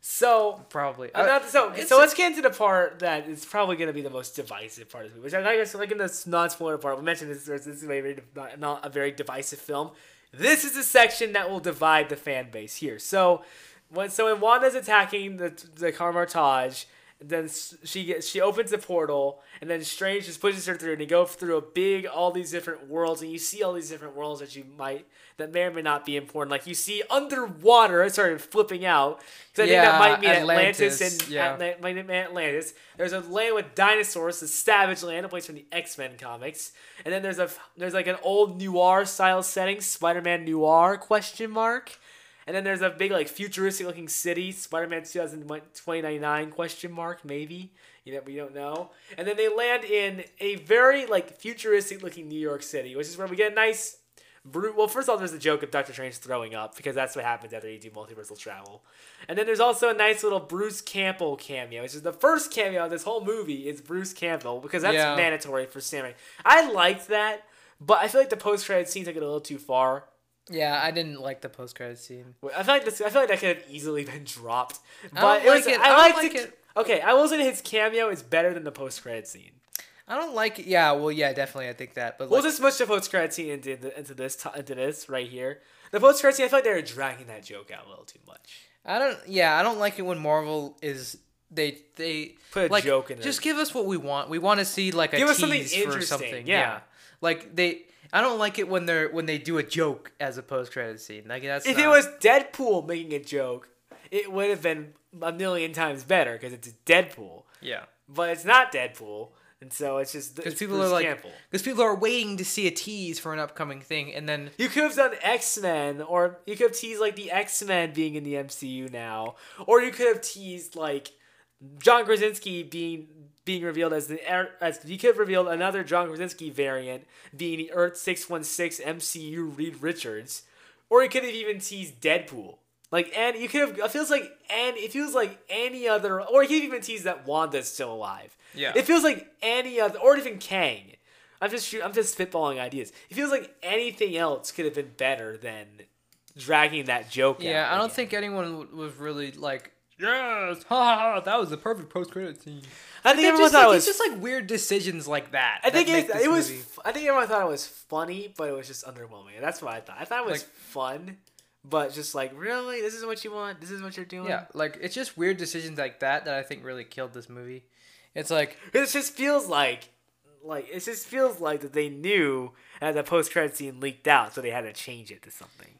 So Probably. Uh, not- so, so let's get into the part that is probably going to be the most divisive part of the movie. Which I guess, like in the non-spoiler part, we mentioned this. This is a very, not, not a very divisive film. This is the section that will divide the fan base here. So, when so when Wanda's attacking the the Kamar-Taj, then she gets she opens the portal, and then Strange just pushes her through, and you go through a big all these different worlds, and you see all these different worlds that you might that may or may not be important. Like you see underwater, I started flipping out because I Yeah, think that might mean Atlantis, Atlantis, and yeah. Atla- might mean Atlantis. There's a land with dinosaurs, the Savage Land, a place from the X Men comics, and then there's a there's like an old noir style setting, Spider Man noir question mark. And then there's a big like futuristic looking city, Spider-Man 2099 question mark maybe. You know, we don't know. And then they land in a very like futuristic looking New York City, which is where we get a nice Bru- well, first of all, there's a joke of Doctor Strange throwing up because that's what happens after you do multiversal travel. And then there's also a nice little Bruce Campbell cameo, which is the first cameo of this whole movie is Bruce Campbell because that's Yeah. mandatory for Sam. I liked that, but I feel like the post credit scene took it a little too far. Yeah, I didn't like the post credit scene. I feel like this. I feel like that could have easily <laughs> been dropped. But don't it was. like it. I, I liked like the- it. Okay, I will say his cameo is better than the post credit scene. I don't like it. Yeah, well, yeah, definitely. I think that, but We'll like, just much the post credit scene into, into, this t- into this right here. The post credit scene, I feel like they were dragging that joke out a little too much. I don't. Yeah, I don't like it when Marvel is they they Put a like, joke in it. Just give us what we want. We want to see like a Give us tease something interesting, something. yeah. like they. I don't like it when they're when they do a joke as a post credit scene. Like that's If not- it was Deadpool making a joke, it would have been a million times better because it's Deadpool. yeah. But it's not Deadpool, and so it's just Because people are like, because people are waiting to see a tease for an upcoming thing, and then You could have done X Men, or you could have teased like the X Men being in the MCU now, or you could have teased like John Krasinski being being revealed as the er- as you could have revealed another John Krasinski variant being the Earth six one six MCU Reed Richards, or you could have even teased Deadpool. Like and you could have it feels like and it feels like any other or he could even teased that Wanda's still alive. Yeah. It feels like any other or even Kang. I'm just I'm just spitballing ideas. It feels like anything else could have been better than dragging that joke. yeah, out I don't again. think anyone was really like, yes, <laughs> ha ha, ha that was the perfect post credit scene. I think everyone just, thought like, it was. just like weird decisions like that. I think that it, it was. movie- f- I think everyone thought it was funny, but it was just underwhelming. That's what I thought. I thought it was Like- fun, but just like really, this is what you want. This is what you're doing. Yeah, like it's just weird decisions like that that I think really killed this movie. It's like It just feels like, like it just feels like that they knew and the post credit scene leaked out, so they had to change it to something.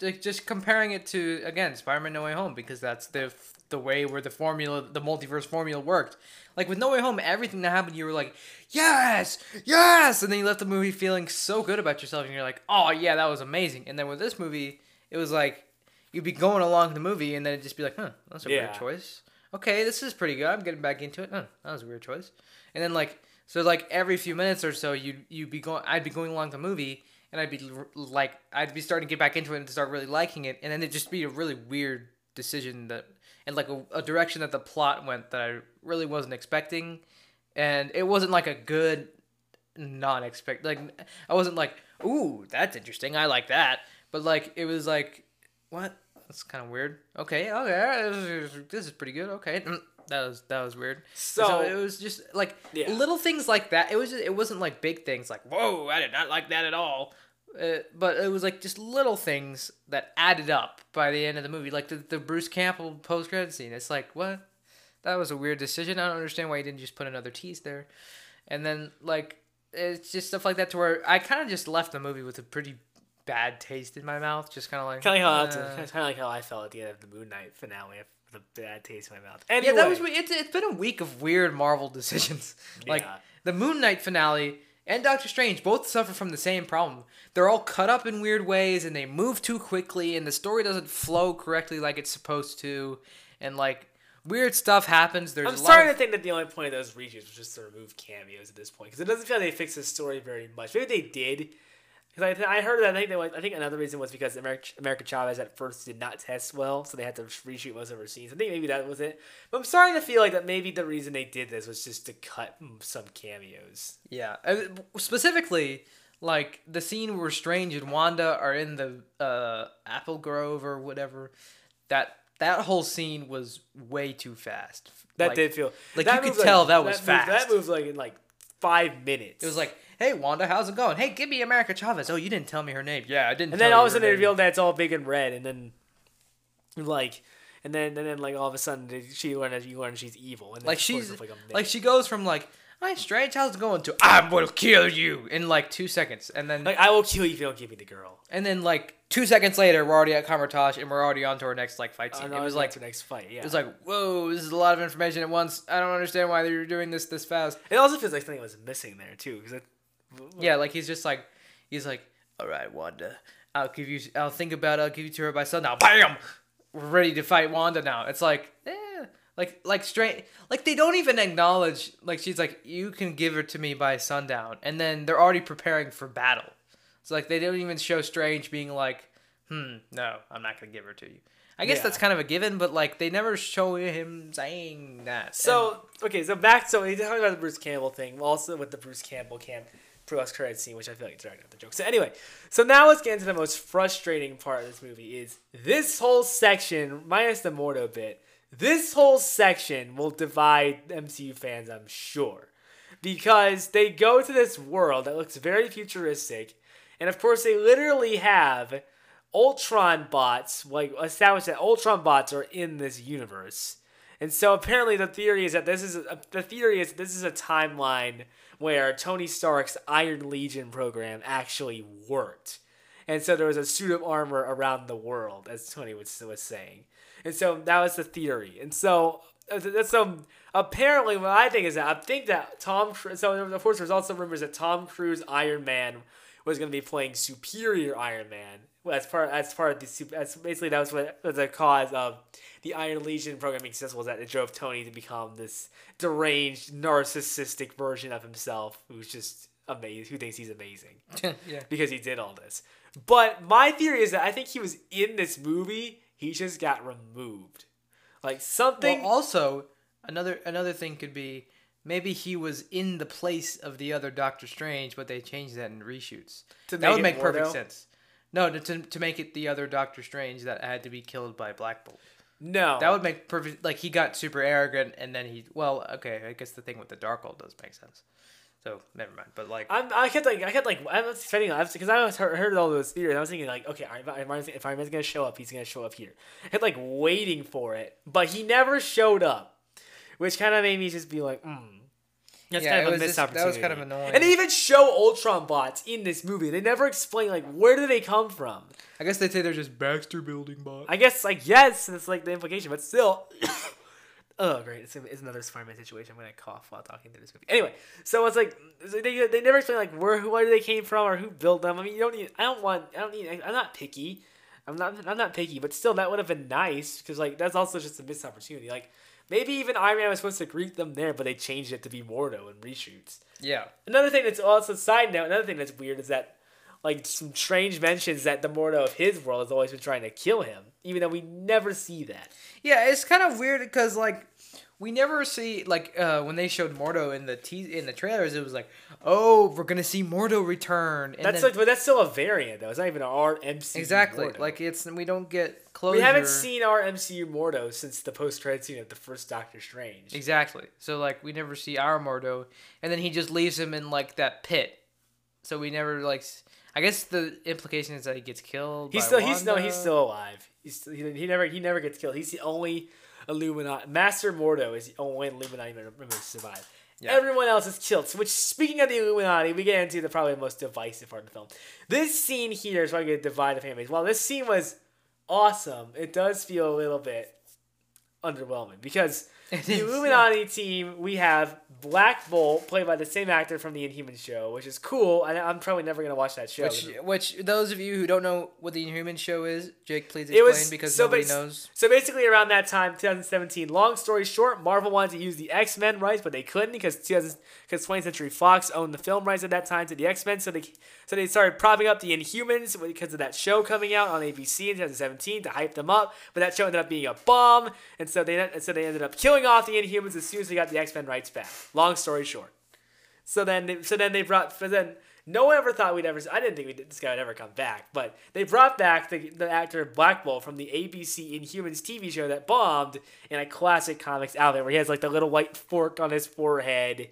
like, just comparing it to again Spider-Man No Way Home because that's the the way where the formula the multiverse formula worked. Like with No Way Home, everything that happened, you were like, yes, yes, and then you left the movie feeling so good about yourself, and you're like, oh yeah, that was amazing. And then with this movie, it was like you'd be going along the movie, and then it'd just be like, huh, that's a Yeah. weird choice. Okay, this is pretty good. I'm getting back into it. Huh, that was a weird choice. And then like So like every few minutes or so, you you'd be going, I'd be going along the movie, and I'd be like, I'd be starting to get back into it and start really liking it, and then it'd just be a really weird decision that, and like a, a direction that the plot went that I really wasn't expecting, and it wasn't like a good, non-expect like I wasn't like, ooh, that's interesting, I like that, but like it was like, what? That's kind of weird. Okay, okay, this is, this is pretty good. Okay, mm, that was that was weird. So, So- it was just like Yeah. little things like that. It was just, it wasn't like big things like whoa, I did not like that at all. Uh, but it was like just little things that added up by the end of the movie, like the, the Bruce Campbell post credit scene. It's like what? That was a weird decision. I don't understand why you didn't just put another tease there. And then like it's just stuff like that to where I kind of just left the movie with a pretty bad taste in my mouth, just kind of like Kind of how uh, kind of like how I felt at the end of the Moon Knight finale with a bad taste in my mouth. Yeah, that was. It's it's been a week of weird Marvel <laughs> decisions. like Yeah. the Moon Knight finale and Doctor Strange both suffer from the same problem. They're all cut up in weird ways, and they move too quickly, and the story doesn't flow correctly like it's supposed to, and like weird stuff happens. There's I'm a lot starting of- to think that the only point of those reshoots was just to remove cameos at this point because it doesn't feel like they fixed the story very much. Maybe they did. Because I, th- I heard that I think they went, I think another reason was because America, America Chavez at first did not test well, so they had to reshoot most of her scenes. I think maybe that was it. But I'm starting to feel like that maybe the reason they did this was just to cut some cameos. Yeah, specifically like the scene where Strange and Wanda are in the uh, apple grove or whatever. That that whole scene was way too fast. That Like, did feel like, you could tell that was fast. that moved like in like five minutes. It was like, "Hey Wanda, how's it going? Hey, give me America Chavez. Oh, you didn't tell me her name. Yeah, I didn't. And tell then all of a sudden they name. revealed that it's all big and red, and then like, and then and then like all of a sudden she learned that you learn she's evil, and like she's like, like she goes from like, "Hi, Strange, how's it going?" to "I will kill you" in like two seconds, and then like I will kill you if you don't give me the girl. and then like two seconds later, we're already at Kamar-Taj and we're already on to our next like fight I scene. know It was like the next fight. Yeah, it was like, "Whoa, this is a lot of information at once. I don't understand why they're doing this this fast." it also feels like something was missing there too, because Yeah, like he's just like he's like, "All right, Wanda, I'll give you. I'll think about. it. I'll give you to her by sundown. Bam! We're ready to fight Wanda now." It's like, eh, like like straight. Like they don't even acknowledge. Like she's like, "You can give her to me by sundown," and then they're already preparing for battle. It's like they don't even show Strange being like, "Hmm, no, I'm not gonna give her to you." I guess Yeah. that's kind of a given, but like they never show him saying that. So okay, so back so we talking about the Bruce Campbell thing, also with the Bruce Campbell camp post credit scene, which I feel like dragged out the joke. So anyway, so now let's get into the most frustrating part of this movie is this whole section, minus the Mordo bit, this whole section will divide MCU fans, I'm sure. Because they go to this world that looks very futuristic, and of course they literally have Ultron bots, like established that Ultron bots are in this universe. And so apparently the theory is that this is a, the theory is this is a timeline where Tony Stark's Iron Legion program actually worked. And so there was a suit of armor around the world, as Tony was, was saying. And so that was the theory. And so uh, that's so apparently what I think is that I think that Tom so of course there's also rumors that Tom Cruise Iron Man was going to be playing Superior Iron Man as part as part of the sup- as basically that was what was the cause um, of the Iron Legion program being successful was that it drove Tony to become this deranged narcissistic version of himself who's just amazing who thinks he's amazing <laughs> yeah. because he did all this. But my theory is that I think he was in this movie. He just got removed. Like something. Well, also another another thing could be maybe he was in the place of the other Doctor Strange, but they changed that in reshoots. To that would make perfect Mordo? sense. No, to, to to make it the other Doctor Strange that had to be killed by Black Bolt. no. That would make perfect. Like he got super arrogant, and then he. Well, okay, I guess the thing with the Darkhold does make sense. So never mind. But like, I'm, I kept like I kept like I was expecting because I was heard, heard all those theories. I was thinking like, okay, Iron if Iron Man's gonna show up, he's gonna show up here. I kept like waiting for it, but he never showed up, which kind of made me just be like, hmm. That's Yeah, kind of a was missed just- that was kind of annoying. And they even show Ultron bots in this movie. They never explain like where do they come from. I guess they say they're just Baxter building bots. I guess like yes, that's like the implication, but still. <coughs> oh great, it's, it's another Spider-Man situation. I'm gonna cough while talking through this movie. Anyway, so it's like they, they never explain like where who where they came from or who built them. I mean, you don't need. I don't want. I don't need. I'm not picky. I'm not. I'm not picky, but still, that would have been nice because like that's also just a missed opportunity. Like Maybe even Iron Man was supposed to greet them there, but they changed it to be Mordo and reshoots. Yeah. Another thing that's also side note, another thing that's weird is that like some strange mentions that the Mordo of his world has always been trying to kill him, even though we never see that. Yeah, it's kind of weird because like we never see like uh, when they showed Mordo in the te- in the trailers, it was like, oh, we're gonna see Mordo return. And That's then- like, but that's still a variant though. It's not even our MCU. exactly Mordo. like it's we don't get closure. we haven't seen our MCU Mordo since the post credit scene of the first Doctor Strange. exactly. So like we never see our Mordo, and then he just leaves him in like that pit. So we never like. I guess the implication is that he gets killed. He's still he's no he's still alive. He's still, he, he never he never gets killed. He's the only Illuminati Master Mordo is the only Illuminati member to survive. Yeah. Everyone else is killed. Which speaking of the Illuminati, we get into the probably the most divisive part of the film. This scene here is probably going to divide the fan base. While this scene was awesome, it does feel a little bit underwhelming because the Illuminati team we have Black Bolt played by the same actor from the Inhuman show, which is cool. And I'm probably never going to watch that show. Which, which those of you who don't know what the Inhuman show is, Jake, please explain was- because so nobody bas- knows. So basically, around that time, 2017. Long story short, Marvel wanted to use the X Men rights, but they couldn't because 2000 because 20th Century Fox owned the film rights at that time to the X Men. So they so they started propping up the Inhumans because of that show coming out on ABC in 2017 to hype them up. But that show ended up being a bomb, and so they and so they ended up killing off the Inhumans as soon as they got the X Men rights back. Long story short. So then, they, so then they brought. So then, no one ever thought we'd ever. I didn't think we this guy would ever come back, but they brought back the, the actor Black Bolt from the ABC Inhumans TV show that bombed in a classic comics outfit where he has like the little white fork on his forehead,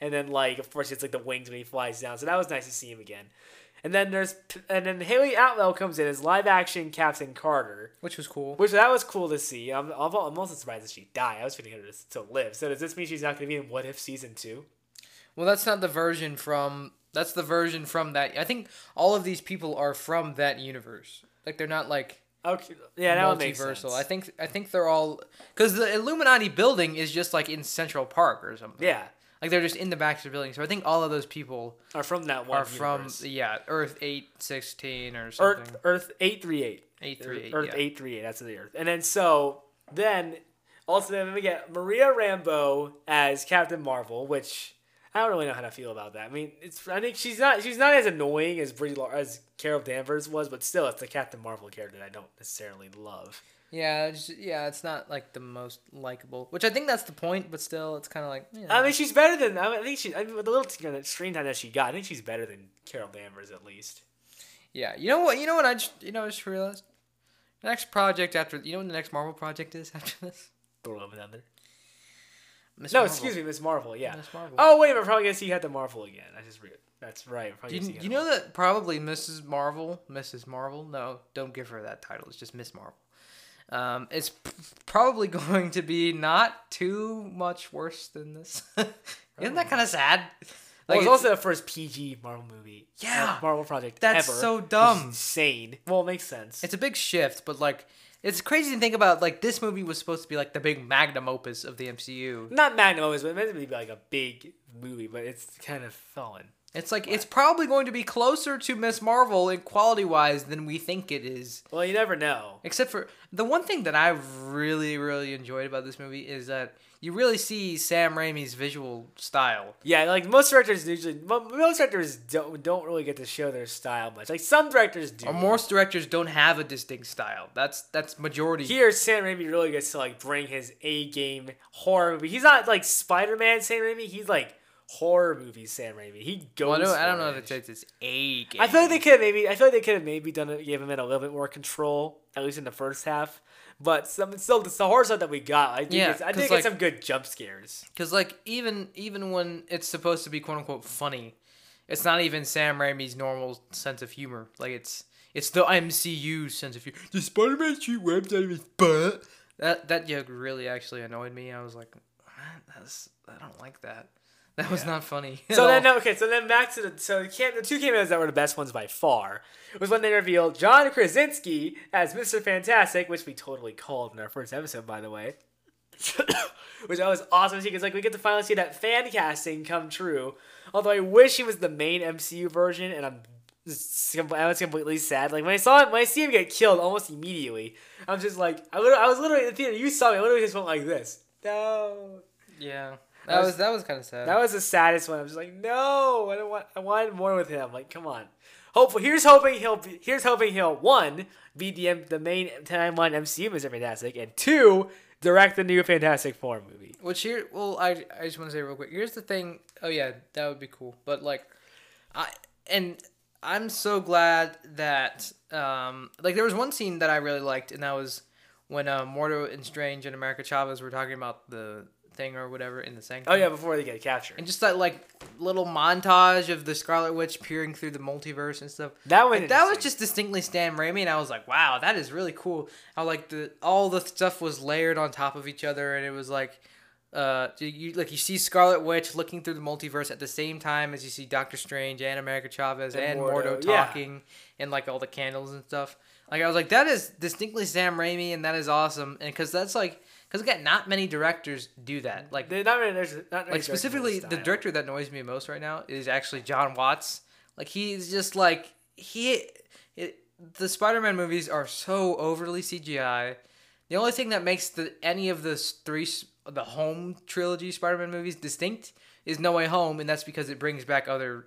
and then like of course he it's like the wings when he flies down. So that was nice to see him again. And then there's and then Haley Atwell comes in as live action Captain Carter. Which was cool. Which that was cool to see. I'm, I'm, I'm also surprised that she died. I was thinking her to still live. So does this mean she's not going to be in What If season two? Well, that's not the version from. That's the version from that. I think all of these people are from that universe. Like they're not like Okay, yeah, that would make multiversal. sense. I think I think they're all because the Illuminati building is just like in Central Park or something. yeah, like they're just in the backs Baxter building. So I think all of those people are from that one. are from yeah Earth eight sixteen or something. Earth Earth eight three eight. Eight three eight. Earth yeah. eight three eight. That's the Earth. And then so then also then we get Maria Rambeau as Captain Marvel, which I don't really know how to feel about that. I mean, it's I think she's not she's not as annoying as Brie as Carol Danvers was, but still, it's the Captain Marvel character that I don't necessarily love. Yeah, it's, yeah, it's not like the most likable, which I think that's the point. But still, it's kind of like you know. I mean, she's better than I, mean, I think she. I mean, with the little you know, screen time that she got, I think she's better than Carol Danvers at least. yeah. You know what? You know what? I just you know I just realized. Next project after you know what the next Marvel project is <laughs> after this. Thor Love and Thunder. Miss No, Marvel. excuse me, Miss Marvel. Yeah. Miss Marvel. Oh wait, we're probably gonna see Captain Marvel again. I just read. That's right. probably Do you, you know that probably Mrs. Marvel, Mrs. Marvel? No, don't give her that title. It's just Miss Marvel. Um, it's p- probably <laughs> going to be not too much worse than this. <laughs> Isn't that kind of sad? Well, Like it's it's- also the first PG Marvel movie. Yeah. Marvel project That's ever. so dumb. insane. Well, it makes sense. it's a big shift, but like it's crazy to think about. Like this movie was supposed to be like the big magnum opus of the MCU. not magnum opus, but it's meant to be like a big movie, but it's kind of fallen. It's like it's probably going to be closer to Miss Marvel in quality wise than we think it is. Well, you never know. Except for the one thing that I really, really enjoyed about this movie is that you really see Sam Raimi's visual style. Yeah, like most directors usually, mo- most directors don't don't really get to show their style much. Like some directors do. Or most directors don't have a distinct style. That's that's majority. Here, Sam Raimi really gets to like bring his A game horror movie. He's not like Spider Man Sam Raimi. He's like horror movie Sam Raimi. He goes. well, I don't, I don't for know it. if it's it's a game. I feel like they could maybe. I feel like they could have maybe done it, gave him a little bit more control, at least in the first half. But some still, the horror stuff that we got, I think, Yeah, it's, I think like- it's some good jump scares. Because like even even when it's supposed to be quote unquote funny, it's not even Sam Raimi's normal sense of humor. Like it's it's the MCU sense of humor. The Spider-Man shoot webs out of his butt. That that joke really actually annoyed me. I was like. That's I don't like that. That was not funny. So then, all. okay, so then back to the so the, the two cameos that were the best ones by far was when they revealed John Krasinski as Mr. Fantastic, which we totally called in our first episode, by the way. <coughs> which I was awesome to see because like we get to finally see that fan casting come true. Although I wish he was the main MCU version, and I'm I was completely sad. Like when I saw him, when I see him get killed almost immediately, I'm just like I, I was literally in the theater. You saw me. I literally just went like this. no. Yeah, That that was- was that was kind of sad. That was the saddest one. I was just like, no, I don't want. I wanted more with him. Like, come on. Hopefully, here's hoping he'll. Be, here's hoping he'll one be the the main timeline MCU Mr. Fantastic, and two direct the new Fantastic Four movie. Which here, well, I I just want to say real quick. Here's the thing. Oh yeah, that would be cool. But like, I and I'm so glad that um like there was one scene that I really liked, and that was when uh, Mordo and Strange and America Chavez were talking about the thing or whatever in the sanctum. Oh yeah, before they get captured. And just that like little montage of the Scarlet Witch peering through the multiverse and stuff. That one. Like, that was just distinctly Sam Raimi, and I was like, "Wow, that is really cool." How like the all the stuff was layered on top of each other, and it was like, uh, you, like you see Scarlet Witch looking through the multiverse at the same time as you see Doctor Strange and America Chavez And and, Mordo, Mordo, yeah. talking, and like all the candles and stuff. Like I was like, that is distinctly Sam Raimi, and that is awesome, and because that's like, because again, not many directors do that. Like They're not really, there's not really like specifically the director that annoys me most right now is actually Jon Watts. Like he's just like he it, the Spider-Man movies are so overly CGI. The only thing that makes the any of the three the home trilogy Spider-Man movies distinct is No Way Home and that's because it brings back other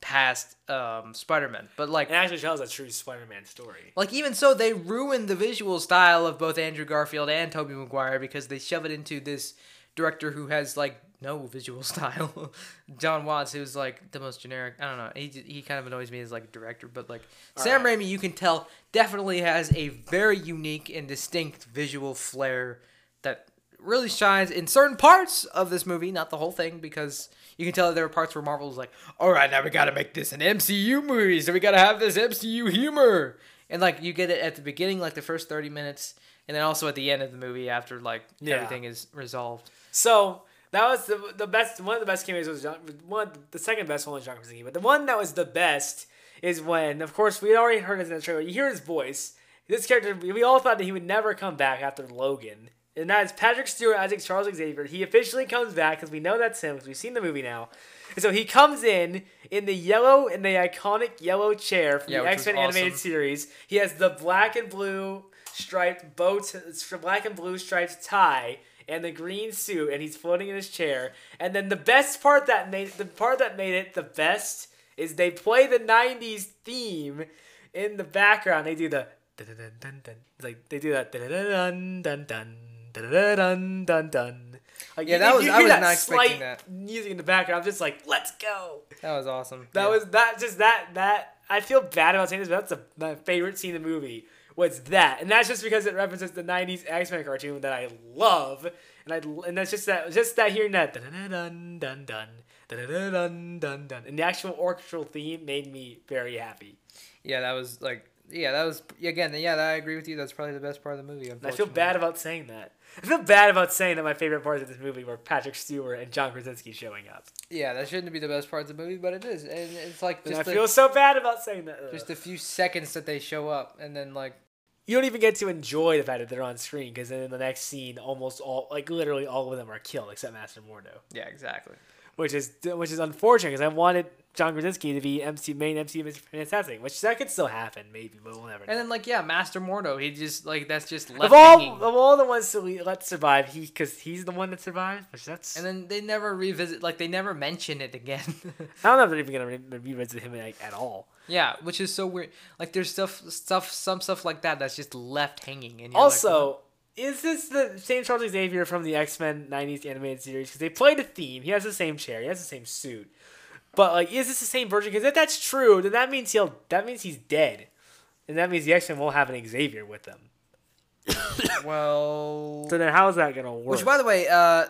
past um Spider-Man. But like It actually tells a true Spider-Man story. like even so, they ruined the visual style of both Andrew Garfield and Tobey Maguire because they shove it into this director who has like no visual <laughs> style. Jon Watts, who's like the most generic. I don't know. He he kind of annoys me as like a director, but like Sam Raimi, you can tell definitely has a very unique and distinct visual flair that really shines in certain parts of this movie, not the whole thing, because you can tell that there are parts where Marvel was like, all right, now we got to make this an MCU movie, so we got to have this MCU humor. And like you get it at the beginning, like the first 30 minutes, and then also at the end of the movie after like Yeah. everything is resolved. So that was the the best. One of the best cameos was John. One the second best one was John Krasinski, but the one that was the best is when, of course, we had already heard his in the trailer. You hear his voice. This character, we all thought that he would never come back after Logan. And that is Patrick Stewart as Isaac Charles Xavier. He officially comes back because we know that's him because we've seen the movie now. And so he comes in in the yellow, in the iconic yellow chair from Yeah, the X Men was animated series. He has the black and blue striped boat, black and blue striped tie, and the green suit, and he's floating in his chair. And then the best part that made the part that made it the best is they play the '90s theme in the background. They do the dun dun dun dun. Like they do that dun dun dun dun dun dun dun dun. Like, Yeah, you- that was- I was that not expecting that. Music in the background. I'm just like, let's go. That was awesome. That Yeah. was that just that that I feel bad about saying this, but that's a, my favorite scene in the movie. Was that, and that's just because it references the '90s X-Men cartoon that I love, and I and that's just that just that hearing that dun dun dun dun dun dun dun dun dun, and the actual orchestral theme made me very happy. yeah, that was like yeah, that was again. Yeah, I agree with you. That's probably the best part of the movie. I feel bad about saying that. I feel bad about saying that my favorite parts of this movie were Patrick Stewart and John Krasinski showing up. Yeah, that shouldn't be the best part of the movie, but it is, and it's like And just I the, feel so bad about saying that. Ugh. just a few seconds that they show up, and then like you don't even get to enjoy the fact that they're on screen because then in the next scene, almost all, like literally all of them are killed except Master Mordo, yeah, exactly. which is which is unfortunate because I wanted John Krasinski to be MC main MC Mr. Fantastic, which that could still happen maybe, but we'll never know. And then like yeah, Master Mordo, he just like that's just left of all hanging. of all the ones to let survive, he because he's the one that survived, which that's And then they never revisit, like they never mention it again. <laughs> I don't know if they're even gonna re- revisit him like, at all. yeah, which is so weird. Like there's stuff, stuff, some stuff like that that's just left hanging. And you're like, Also, is this the same Charles Xavier from the X Men '90s animated series? Because they played a theme. He has the same chair. He has the same suit. But like, is this the same version? Because if that's true, then that means he'll. That means he's dead, and that means the X Men won't have an Xavier with them. <coughs> well, So then, how is that gonna work? which by the way, uh,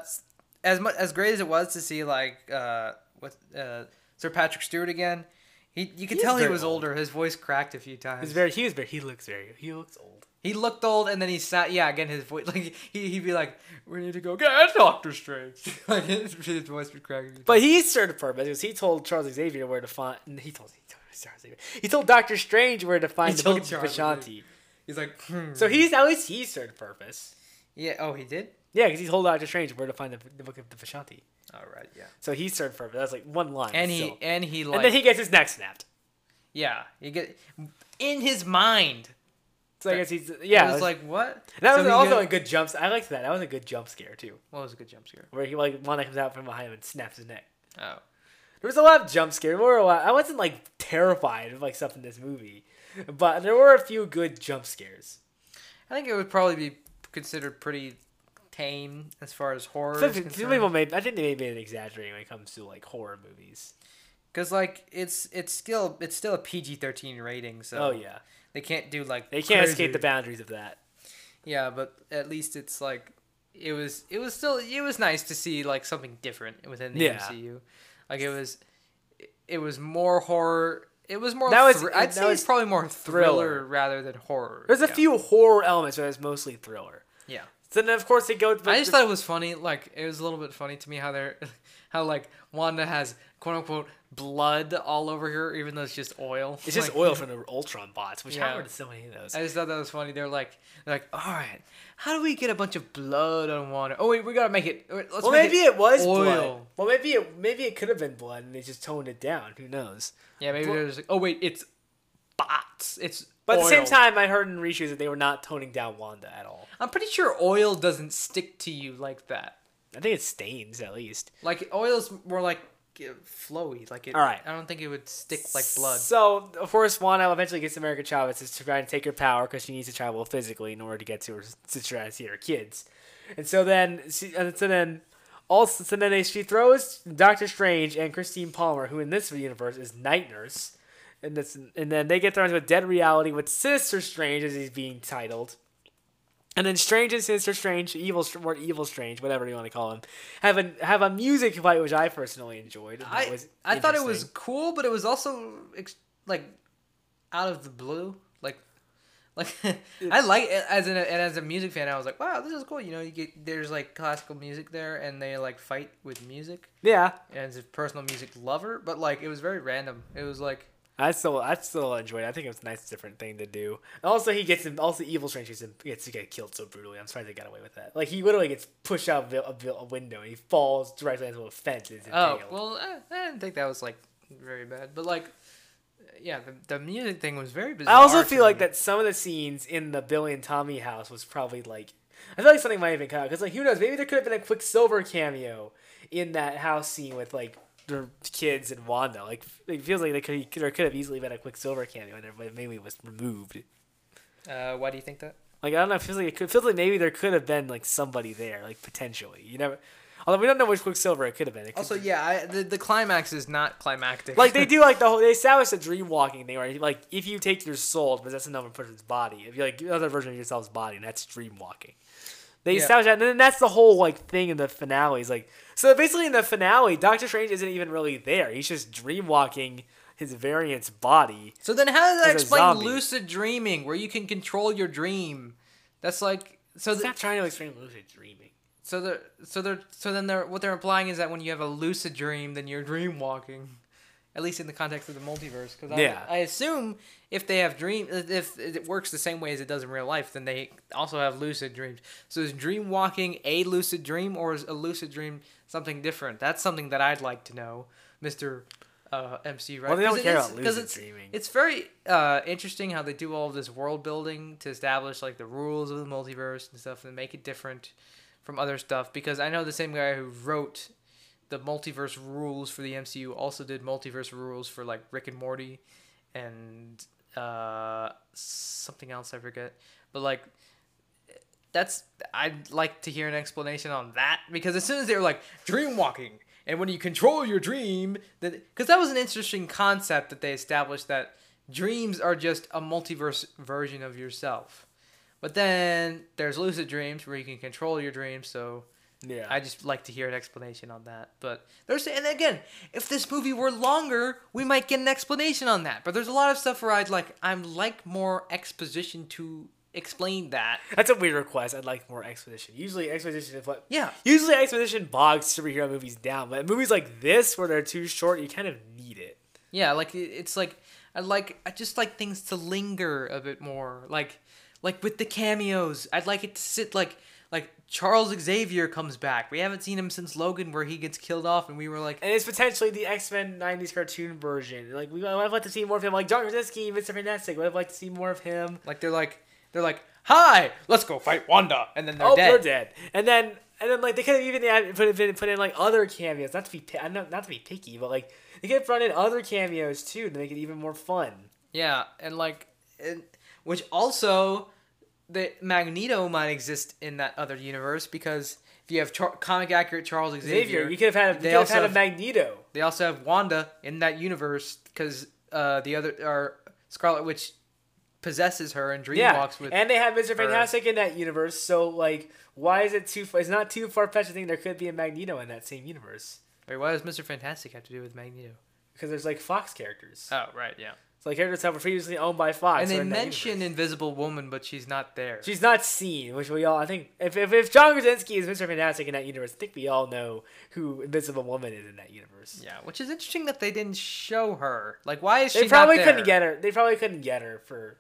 as much as great as it was to see like uh, what uh, Sir Patrick Stewart again, he you could He tell he was old. older. His voice cracked a few times. He's very. He was very. He looks very. He looks old. He looked old, and then he sat. Yeah, again, his voice <laughs> like he he'd be like, "We need to go get Doctor Strange." <laughs> like his, his voice would crack. a. But he served purpose because he told Charles Xavier where to find. He told. He told, Charles Xavier. He told Doctor Strange where to find He the book of Vishanti. he's like, hmm. So he's at least he served purpose. yeah. Oh, he did. Yeah, because he told Doctor Strange where to find the, the book of the Vishanti. All right, yeah. So he served purpose. That's like one line. And he still. and he like and then he gets his neck snapped. yeah. You get in his mind. So I guess he's yeah. I was it was- like, what? that So was also got- a good jump. I liked that. That was a good jump scare too, What was a good jump scare? where he like Wanda comes out from behind him and snaps his neck. Oh, There was a lot of jump scares. There were a lot. I wasn't like terrified of like stuff in this movie, but there were a few good jump scares. I think it would probably be considered pretty tame as far as horror. Some, is some concerned. people may, I think they may be exaggerating when it comes to like horror movies. Because like it's it's still it's still a PG thirteen rating, so Oh yeah, they can't do like they can't crazy- escape the boundaries of that. Yeah, but at least it's like it was it was still it was nice to see like something different within the Yeah. MCU. Like it was it was more horror. It was more. That was- thr- I'd that say was it's probably more thriller, thriller. rather than horror. There's a few horror elements, but it's mostly thriller. Yeah. So then of course they go. I just thought it was funny. Like it was a little bit funny to me how they're, <laughs> how like Wanda has quote unquote blood all over her, even though it's just oil. it's <laughs> just Like, oil from the Ultron bots, which Yeah. are there so many of those? I just thought that was funny. They're like, they're like, all right, how do we get a bunch of blood on Wanda? Oh wait, we gotta make it. Let's well, make maybe it, was oil. blood. Well, maybe it maybe it could have been blood, and they just toned it down. Who knows? Yeah, maybe Well- there's like, oh wait, it's bots. It's But at the same time, I heard in reshoots that they were not toning down Wanda at all. I'm pretty sure oil doesn't stick to you like that. I think it stains at least. Like oil's more like flowy. Like it. All right. I don't think it would stick like blood. So of course, Wanda eventually gets America Chavez to try and take her power because she needs to travel physically in order to get to her to try to see her kids. And so then, she, and so then, also so then she throws Doctor Strange and Christine Palmer, who in this universe is Night Nurse, and this and then they get thrown into a dead reality with Sinister Strange as he's being titled. And then Strange and Sinister Strange, evil, or evil Strange, whatever you want to call him, have a have a music fight which I personally enjoyed. I I thought it was cool, but it was also ex- like out of the blue. Like, <laughs> like I like it as an and as a music fan, I was like, wow, this is cool. You know, you get there's like classical music there, and they like fight with music. yeah. And as a personal music lover, but like it was very random. It was like I still, I still enjoyed. it. I think it was a nice, different thing to do. And also, he gets him. Also, Evil Strange gets, him, gets to get killed so brutally. I'm surprised they got away with that. Like he literally gets pushed out of a, window and he falls directly into a fence. Oh well, eh, I didn't think that was like very bad, but like yeah, the, the music thing was very bizarre. I also feel like that some of the scenes in the Billy and Tommy house was probably like. I feel like something might have been cut out because, like, who knows? Maybe there could have been a Quicksilver cameo in that house scene with like the kids and Wanda. Like, it feels like they could there could have easily been a Quicksilver cameo in there, but maybe it was removed. Uh, why do you think that? Like I don't know. It feels like it could, feels like maybe there could have been like somebody there, like potentially. You never. Although we don't know which Quicksilver it could have been. Could Also, yeah, I, the the climax is not climactic. like they <laughs> do like the whole they establish a dream walking thing where like if you take your soul, but that's another person's body. If you like another version of yourself's body, and that's dream walking. They Yeah. establish that, and then that's the whole like thing in the finale. Is like so basically in the finale, Doctor Strange isn't even really there. He's just dream walking his variant's body. So then, how does that explain lucid dreaming, where you can control your dream? That's like so. It's th- not trying to explain lucid dreaming. so they're so they're so then they're what they're implying is that when you have a lucid dream, then you're dream walking. At least in the context of the multiverse, because I, Yeah. I assume if they have dream, if it works the same way as it does in real life, then they also have lucid dreams. So is dream walking a lucid dream, or is a lucid dream something different? That's something that I'd like to know, Mister uh, MC. Right? Well, they don't care about lucid it's, dreaming. It's very uh, interesting how they do all of this world building to establish like the rules of the multiverse and stuff, and make it different from other stuff. Because I know the same guy who wrote the multiverse rules for the MCU also did multiverse rules for like Rick and Morty and uh, something else I forget. But like that's I'd like to hear an explanation on that because as soon as they were like dream walking and when you control your dream that because that was an interesting concept that they established that dreams are just a multiverse version of yourself. But then there's lucid dreams where you can control your dreams, so Yeah. I just like to hear an explanation on that. But there's and again, if this movie were longer, we might get an explanation on that. But there's a lot of stuff where I'd like I'm like more exposition to explain that. That's a weird request. I'd like more exposition. Usually, exposition is what. Yeah. Usually, exposition bogs superhero movies down, but movies like this, where they're too short, you kind of need it. Yeah, like it's like I like I just like things to linger a bit more. Like like with the cameos, I'd like it to sit like like Charles Xavier comes back. We haven't seen him since Logan, where he gets killed off, and we were like, And it's potentially the X Men '90s cartoon version. Like we, I'd like to see more of him. Like John Krasinski, Mr. Fantastic. Would have liked to see more of him. like they're like they're like, "Hi, let's go fight Wanda," and then they're oh, dead. they're dead. And then and then like they could have even added, put in put in like other cameos. Not to be not, not to be picky, but like they could have brought in other cameos too to make it even more fun. Yeah, and like, and, which also, the Magneto might exist in that other universe because if you have Char- comic accurate Charles Xavier, Xavier, you could have had you they could have also had a Magneto. they also have Wanda in that universe because uh, the other or Scarlet Witch possesses her and dream Yeah, walks with. and they have Mister. Fantastic in that universe. So like, why is it too? far? It's not too far fetched to think there could be a Magneto in that same universe Wait, why does Mister Fantastic have to do with Magneto? because there's like Fox characters. Oh, right, yeah. It's like characters that were previously owned by Fox. and they mention. Invisible Woman, but she's not there. She's not seen, which we all I think if if, if John Krasinski is Mr. Fantastic in that universe, I think we all know who Invisible Woman is in that universe. yeah, which is interesting that they didn't show her. Like, why is she? They probably couldn't get her. They probably couldn't get her for.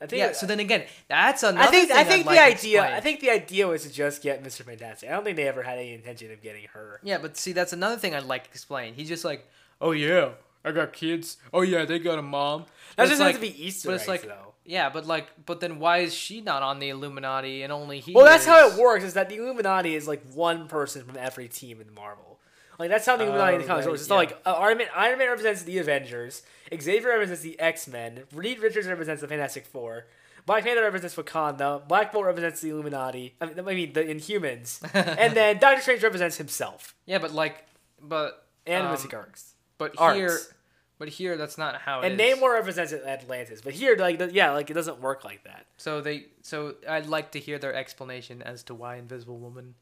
I think. Yeah. So then again, that's another. I think thing I I'd think like the idea explained. I think the idea was to just get Mr. Fantastic. I don't think they ever had any intention of getting her. Yeah, but see, that's another thing I'd like to explain. He's just like, oh yeah, I got kids. Oh yeah, they got a mom. That just like, have to be Easter but eggs it's like, though. yeah, but like, but then why is she not on the Illuminati and only he? Well, that's how it works. Is that the Illuminati is like one person from every team in Marvel. Like that's how the Illuminati in the comics right, works. It's not like uh, Iron Man. Iron Man represents the Avengers. Xavier represents the X Men. Reed Richards represents the Fantastic Four. Black Panther represents Wakanda. Black Bolt represents the Illuminati. I mean, I mean the Inhumans. <laughs> and then Doctor Strange represents himself Yeah, but like, but and um, Mystic Arts. But Arcs. here, but here that's not how it And is. Namor represents Atlantis. But here, like, the, yeah, like it doesn't work like that. So they, so I'd like to hear their explanation as to why Invisible Woman,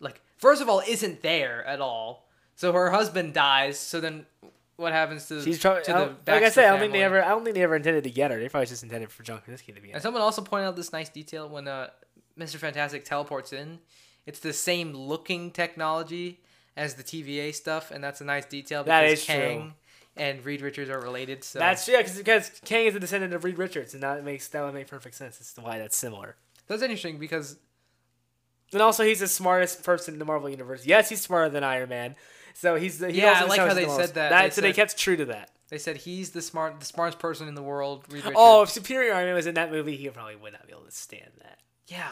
like, first of all, isn't there at all. So her husband dies. So then, what happens to She's trying. to the Like I said, I don't think they ever. I don't think they ever intended to get her. They probably just intended for John Krasinski to be. And it. someone also pointed out this nice detail when uh, Mr. Fantastic teleports in. It's the same looking technology as the TVA stuff, and that's a nice detail because That is Kang true. and Reed Richards are related. So That's yeah, cause, because Kang is a descendant of Reed Richards, and that makes that would make perfect sense as to why that's similar. that's interesting because And also, he's the smartest person in the Marvel universe. Yes, he's smarter than Iron Man. So he's the he Yeah, I like how they most. said that. They so they kept true to that. they said he's the smart, the smartest person in the world. Reed Richards. Oh, if Superior Iron Man was in that movie, he probably would not be able to stand that. yeah.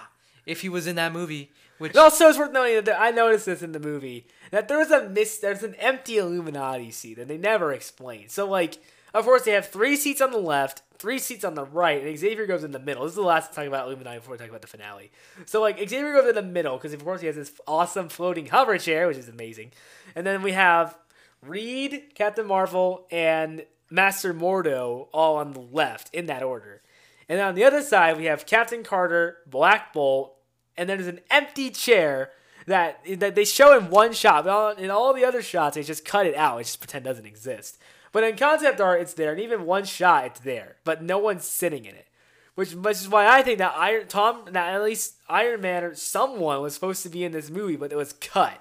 If he was in that movie, which It also is worth noting that I noticed this in the movie that there was a miss. There's an empty Illuminati seat that they never explain. So like, of course, they have three seats on the left, three seats on the right, and Xavier goes in the middle. This is the last to talk about Illuminati before we talk about the finale. So like, Xavier goes in the middle because of course he has this awesome floating hover chair, which is amazing. And then we have Reed, Captain Marvel, and Master Mordo all on the left in that order. And on the other side, we have Captain Carter, Black Bolt, and then there's an empty chair that that they show in one shot. But all, in all the other shots, they just cut it out. They just pretend it doesn't exist. But in concept art, it's there, and even one shot, it's there. But no one's sitting in it, which, which is why I think that Iron Tom, that at least Iron Man or someone was supposed to be in this movie, but it was cut,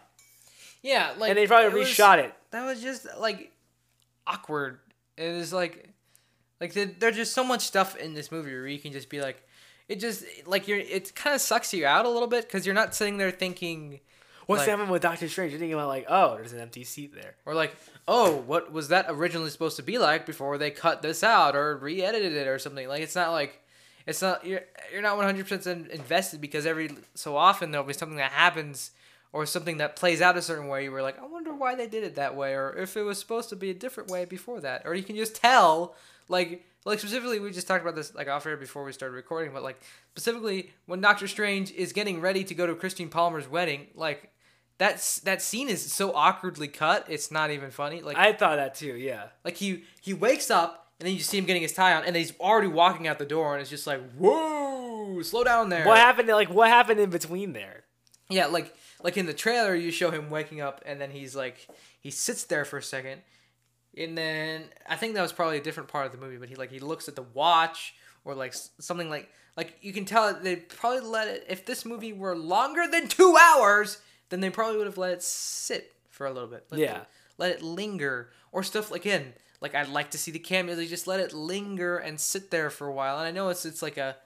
yeah, like and they probably it was- reshot it. That was just like awkward. It is like, like there- there's just so much stuff in this movie where you can just be like, it just like you're. It kind of sucks you out a little bit because you're not sitting there thinking. What's like- happening with Doctor Strange? You're thinking about like, oh, there's an empty seat there. Or like, oh, what was that originally supposed to be like before they cut this out or re-edited it or something? Like, it's not like, it's not you're you're not one hundred percent invested because every so often there'll be something that happens or something that plays out a certain way. Where like, I wonder why they did it that way, or if it was supposed to be a different way before that, or you can just tell, like. Like specifically, we just talked about this like off air before we started recording, but like specifically when Doctor Strange is getting ready to go to Christine Palmer's wedding, like that's that scene is so awkwardly cut. It's not even funny. Like I thought that too. Yeah. like he he wakes up and then you see him getting his tie on, and he's already walking out the door, and it's just like whoa, slow down there. What happened? Like, what happened in between there? Yeah, like like in the trailer, you show him waking up, and then he's like he sits there for a second, and then I think that was probably a different part of the movie, but he like he looks at the watch or like something like like you can tell they probably let it if this movie were longer than two hours, then they probably would have let it sit for a little bit. Let Yeah. it, let it linger or stuff like again. Like I'd like to see the cameos. They just let it linger and sit there for a while. And I know it's it's like a,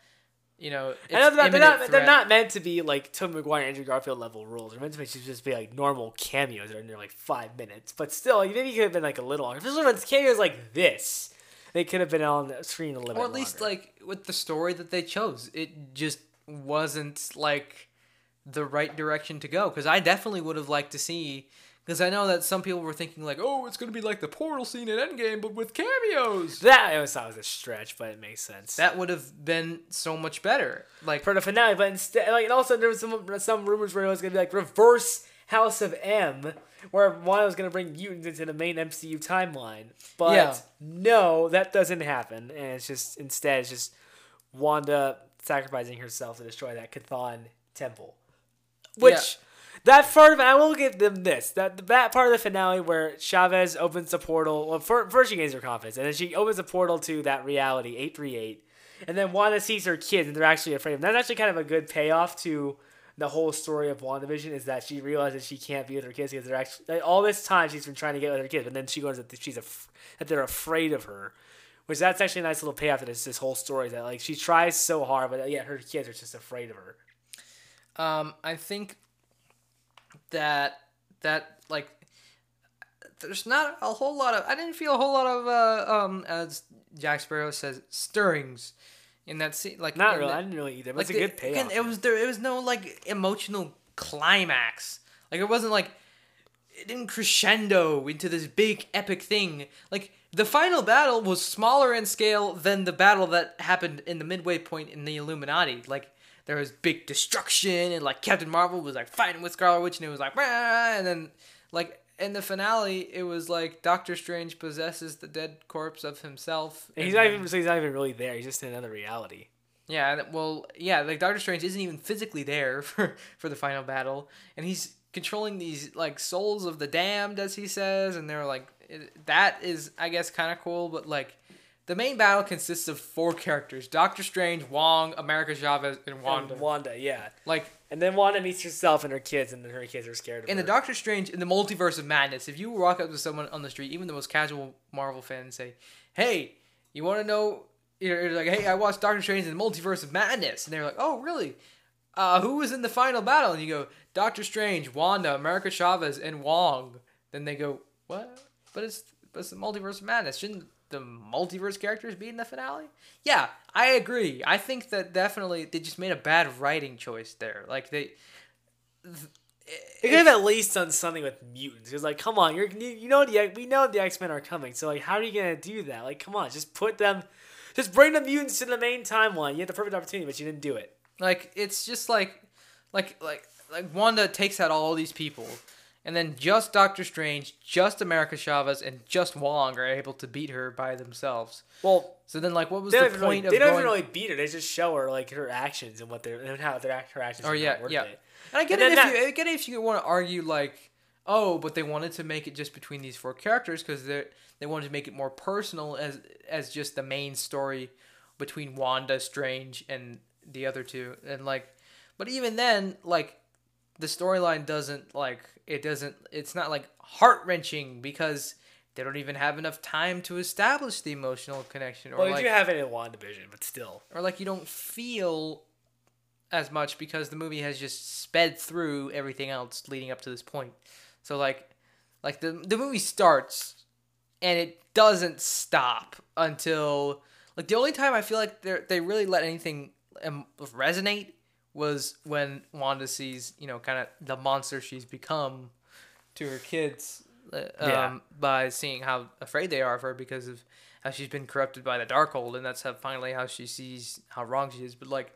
you know, it's I know they're not, they're, not, they're not meant to be like Tobey Maguire, Andrew Garfield level rules. They're meant to just be like normal cameos that are in there like five minutes. But still, like, maybe it could have been like a little longer. Especially when it's cameos like this. they could have been on the screen a little or at least like with the story that they chose it just wasn't like the right direction to go because i definitely would have liked to see because i know that some people were thinking like oh it's going to be like the portal scene in endgame but with cameos that I always thought was a stretch, but it makes sense. that would have been so much better like for the finale, but instead, like, and also there was some some rumors where it was gonna be like reverse House of M, where Wanda was gonna bring mutants into the main MCU timeline. But Yeah. no, that doesn't happen, and it's just instead it's just Wanda sacrificing herself to destroy that Chthon temple. Which Yeah. That part of I will give them this that that part of the finale where Chavez opens the portal. Well, fir- first she gains her confidence, and then she opens the portal to that reality eight three eight, and then Wanda sees her kids, and they're actually afraid of them. That's actually kind of a good payoff to the whole story of WandaVision is that she realizes she can't be with her kids because they're actually like, all this time she's been trying to get with her kids, but then she goes that she's af- that they're afraid of her. Which that's actually a nice little payoff to this this whole story that like she tries so hard, but yeah, her kids are just afraid of her. Um, I think that that like there's not a whole lot of I didn't feel a whole lot of uh, um as Jack Sparrow says stirrings in that scene like Not really, the- I didn't really either. But like it's a the- good payoff. again, it was there it was no like emotional climax like it wasn't like it didn't crescendo into this big epic thing like the final battle was smaller in scale than the battle that happened in the midway point in the illuminati like there was big destruction and like captain marvel was like fighting with scarlet witch and it was like "Rah!" and then like in the finale it was like doctor strange possesses the dead corpse of himself And he's not even so he's not even really there. He's just in another reality. yeah, well, yeah, like Doctor Strange isn't even physically there <laughs> for for the final battle, and he's controlling these like souls of the damned, as he says, and they're like it, that is, I guess, kind of cool, but like. The main battle consists of four characters: Doctor Strange, Wong, America Chavez, and Wanda. And Wanda, yeah. Like And then Wanda meets herself and her kids, and then her kids are scared of in her. the Doctor Strange in the multiverse of madness, if you walk up to someone on the street, even the most casual Marvel fan, and say, "Hey, you want to know?" You're you're like, "Hey, I watched Doctor Strange in the multiverse of madness," and they're like, "Oh, really? Uh, who was in the final battle?" And you go, "Doctor Strange, Wanda, America Chavez, and Wong." Then they go, "What? But it's but it's the multiverse of madness. Shouldn't the multiverse characters be in the finale?" Yeah, I agree. I think that definitely they just made a bad writing choice there. Like they. They could have at least done something with mutants. Because like, come on, you're you, you know the we know the X Men are coming. So like, how are you gonna do that? Like, come on, just put them, just bring the mutants to the main timeline. You had the perfect opportunity, but you didn't do it. Like it's just like like like like Wanda takes out all these people and then just Doctor Strange, just America Chavez and just Wong are able to beat her by themselves. Well, So then like what was the don't, really, point of they don't going even really beat her. They just show her like her actions and what they're and how their her actions. Oh are yeah, yeah. it. And I get And it if that- you I get it if you want to argue like oh, but they wanted to make it just between these four characters cuz they they wanted to make it more personal as as just the main story between Wanda, Strange and the other two. And like but even then like the storyline doesn't like it doesn't it's not like heart wrenching because they don't even have enough time to establish the emotional connection or Well, like you do have it in WandaVision, but still. or like you don't feel as much because the movie has just sped through everything else leading up to this point. So like like the the movie starts and it doesn't stop until like the only time I feel like they they really let anything um, resonate was when Wanda sees, you know, kind of the monster she's become to her kids uh, um, Yeah. by seeing how afraid they are of her because of how she's been corrupted by the Darkhold, and that's how finally how she sees how wrong she is. But like,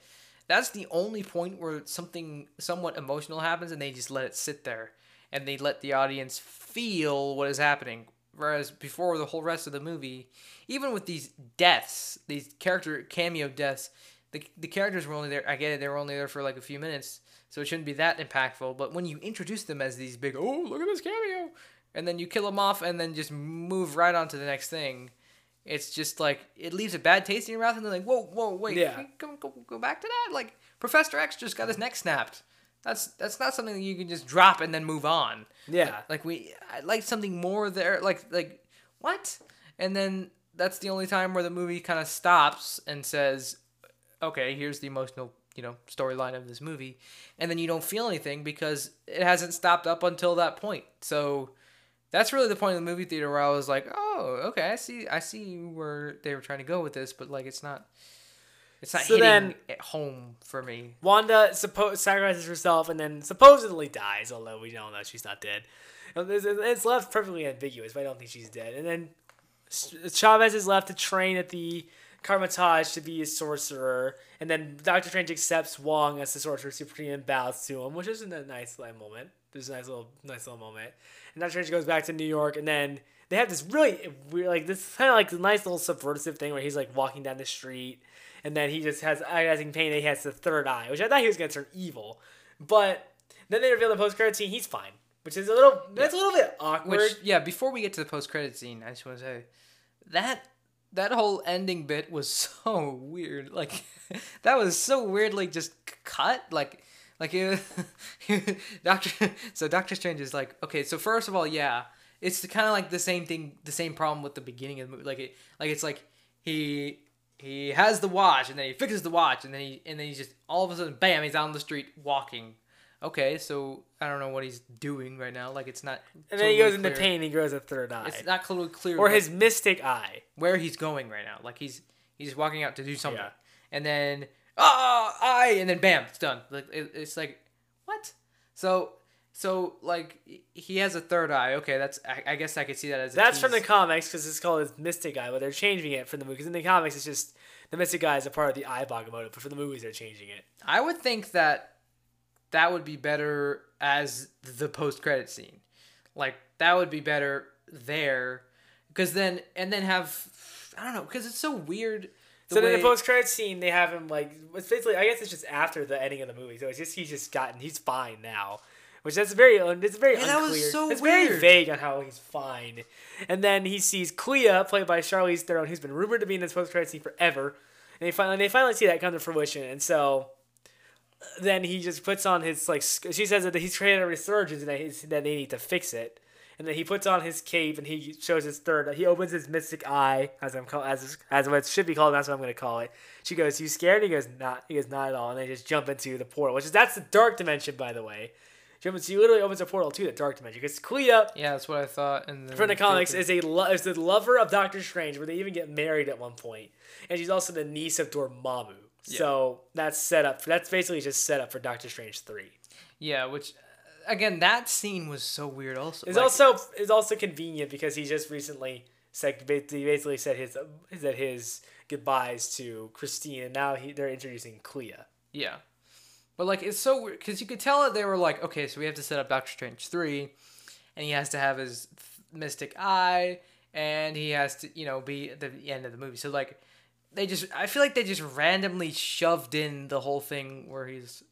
that's the only point where something somewhat emotional happens, and they just let it sit there, and they let the audience feel what is happening. Whereas before the whole rest of the movie, even with these deaths, these character cameo deaths, the, the characters were only there. I get it, they were only there for like a few minutes, so it shouldn't be that impactful. But when you introduce them as these big, oh look at this cameo, and then you kill them off, and then just move right on to the next thing, it's just like it leaves a bad taste in your mouth, and they're like, whoa, whoa, wait, Yeah. go, go, go back to that. Like Professor X just got his neck snapped. That's that's not something that you can just drop and then move on. Yeah. Like we, I like something more there. Like like what? And then that's the only time where the movie kind of stops and says, "Okay, here's the emotional, you know, storyline of this movie," and then you don't feel anything because it hasn't stopped up until that point. So that's really the point of the movie theater where I was like, oh, okay, I see, I see where they were trying to go with this, but like it's not, it's not So hitting then- at home for me. Wanda suppo- sacrifices herself and then supposedly dies, although we don't know she's not dead. It's it's left perfectly ambiguous, but I don't think she's dead. And then Chavez is left to train at the Kamar-Taj to be a sorcerer, and then Doctor Strange accepts Wong as the sorcerer supreme and bows to him, which is a nice little moment. There's a nice little nice little moment. And Doctor Strange goes back to New York, and then they have this really weird, like this kind of like a nice little subversive thing where he's like walking down the street, and then he just has agonizing pain. And he has the third eye, which I thought he was gonna turn evil, but then they reveal the post credit scene. He's fine, which is a little that's a little bit awkward. Which yeah, before we get to the post credit scene, I just want to say that that whole ending bit was <laughs> so weird. Like that was so weirdly just cut. Like like <laughs> it, Doctor. So Doctor Strange is like okay. So first of all, yeah, it's kind of like the same thing, the same problem with the beginning of the movie. Like it, like it's like he he has the watch and then he fixes the watch and then he and then he's just all of a sudden bam he's out on the street walking. Okay, so I don't know what he's doing right now. Like it's not. and then he goes totally into pain. And he grows a third eye, It's not totally clear. or his mystic eye. where he's going right now. Like he's he's walking out to do something, Yeah. and then ah I and then bam it's done. Like it, it's like what? So so like he has a third eye. Okay, that's I, I guess I could see that as a That's from the comics because it's called his Mystic Eye, but they're changing it from the movie. Because in the comics, it's just the Mystic Eye is a part of the Eye of Agamotto, but for the movies, they're changing it. I would think that that would be better as the post credit scene. Like that would be better there, because then and then have I don't know because it's so weird. The so then way- the post credit scene, they have him like it's basically I guess it's just after the ending of the movie, so it's just he's just gotten he's fine now, which that's very it's very Yeah, that was so it's very weird. vague on how he's fine, and then he sees Clea played by Charlize Theron, who's been rumored to be in this post credit scene forever, and they finally they finally see that come to fruition, and so. Then he just puts on his like. She says that he's created a resurgence and that, he's, that they need to fix it. And then he puts on his cape and he shows his third. He opens his mystic eye, as I'm call, as as what it should be called. That's what I'm going to call it. She goes, "You scared?" He goes, "Not." He goes, "Not at all." And they just jump into the portal, which is that's the dark dimension, by the way. Jump she literally opens a portal to the dark dimension because Clea yeah, that's what I thought. And from the comics is a lo- is the lover of Doctor Strange, where they even get married at one point, and she's also the niece of Dormammu. So that's set up. That's basically just set up for Doctor Strange three. Yeah, which again, that scene was so weird. Also, It's like, also it's also convenient because he just recently said he basically said his said his goodbyes to Christine, and now he they're introducing Clea. yeah, but like it's so weird because you could tell that they were like, okay, so we have to set up Doctor Strange three, and he has to have his mystic eye, and he has to you know be at the end of the movie. So like, they just I feel like they just randomly shoved in the whole thing where he's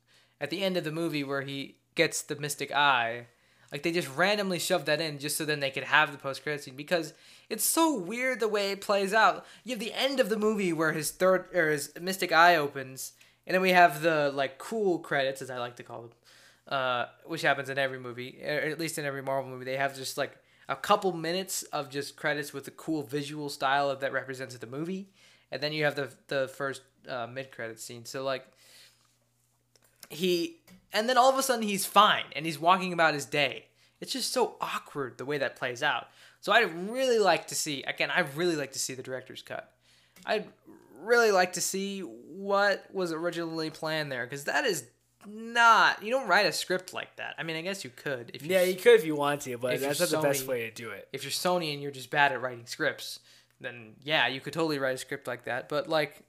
at the end of the movie where he gets the mystic eye. Like they just randomly shoved that in just so then they could have the post credit scene because it's so weird the way it plays out. You have the end of the movie where his third or his mystic eye opens, and then we have the like cool credits as I like to call them, uh, which happens in every movie, or at least in every Marvel movie. They have just like a couple minutes of just credits with a cool visual style of that represents the movie, and then you have the the first uh, mid credit scene. So like he and then all of a sudden he's fine and he's walking about his day. It's just so awkward the way that plays out. So I'd really like to see again, I'd really like to see the director's cut. I'd really like to see what was originally planned there because that is not you don't write a script like that. I mean, I guess you could if you Yeah, you could if you want to, but that's not the best way to do it. if you're Sony and you're just bad at writing scripts, then yeah, you could totally write a script like that. But like,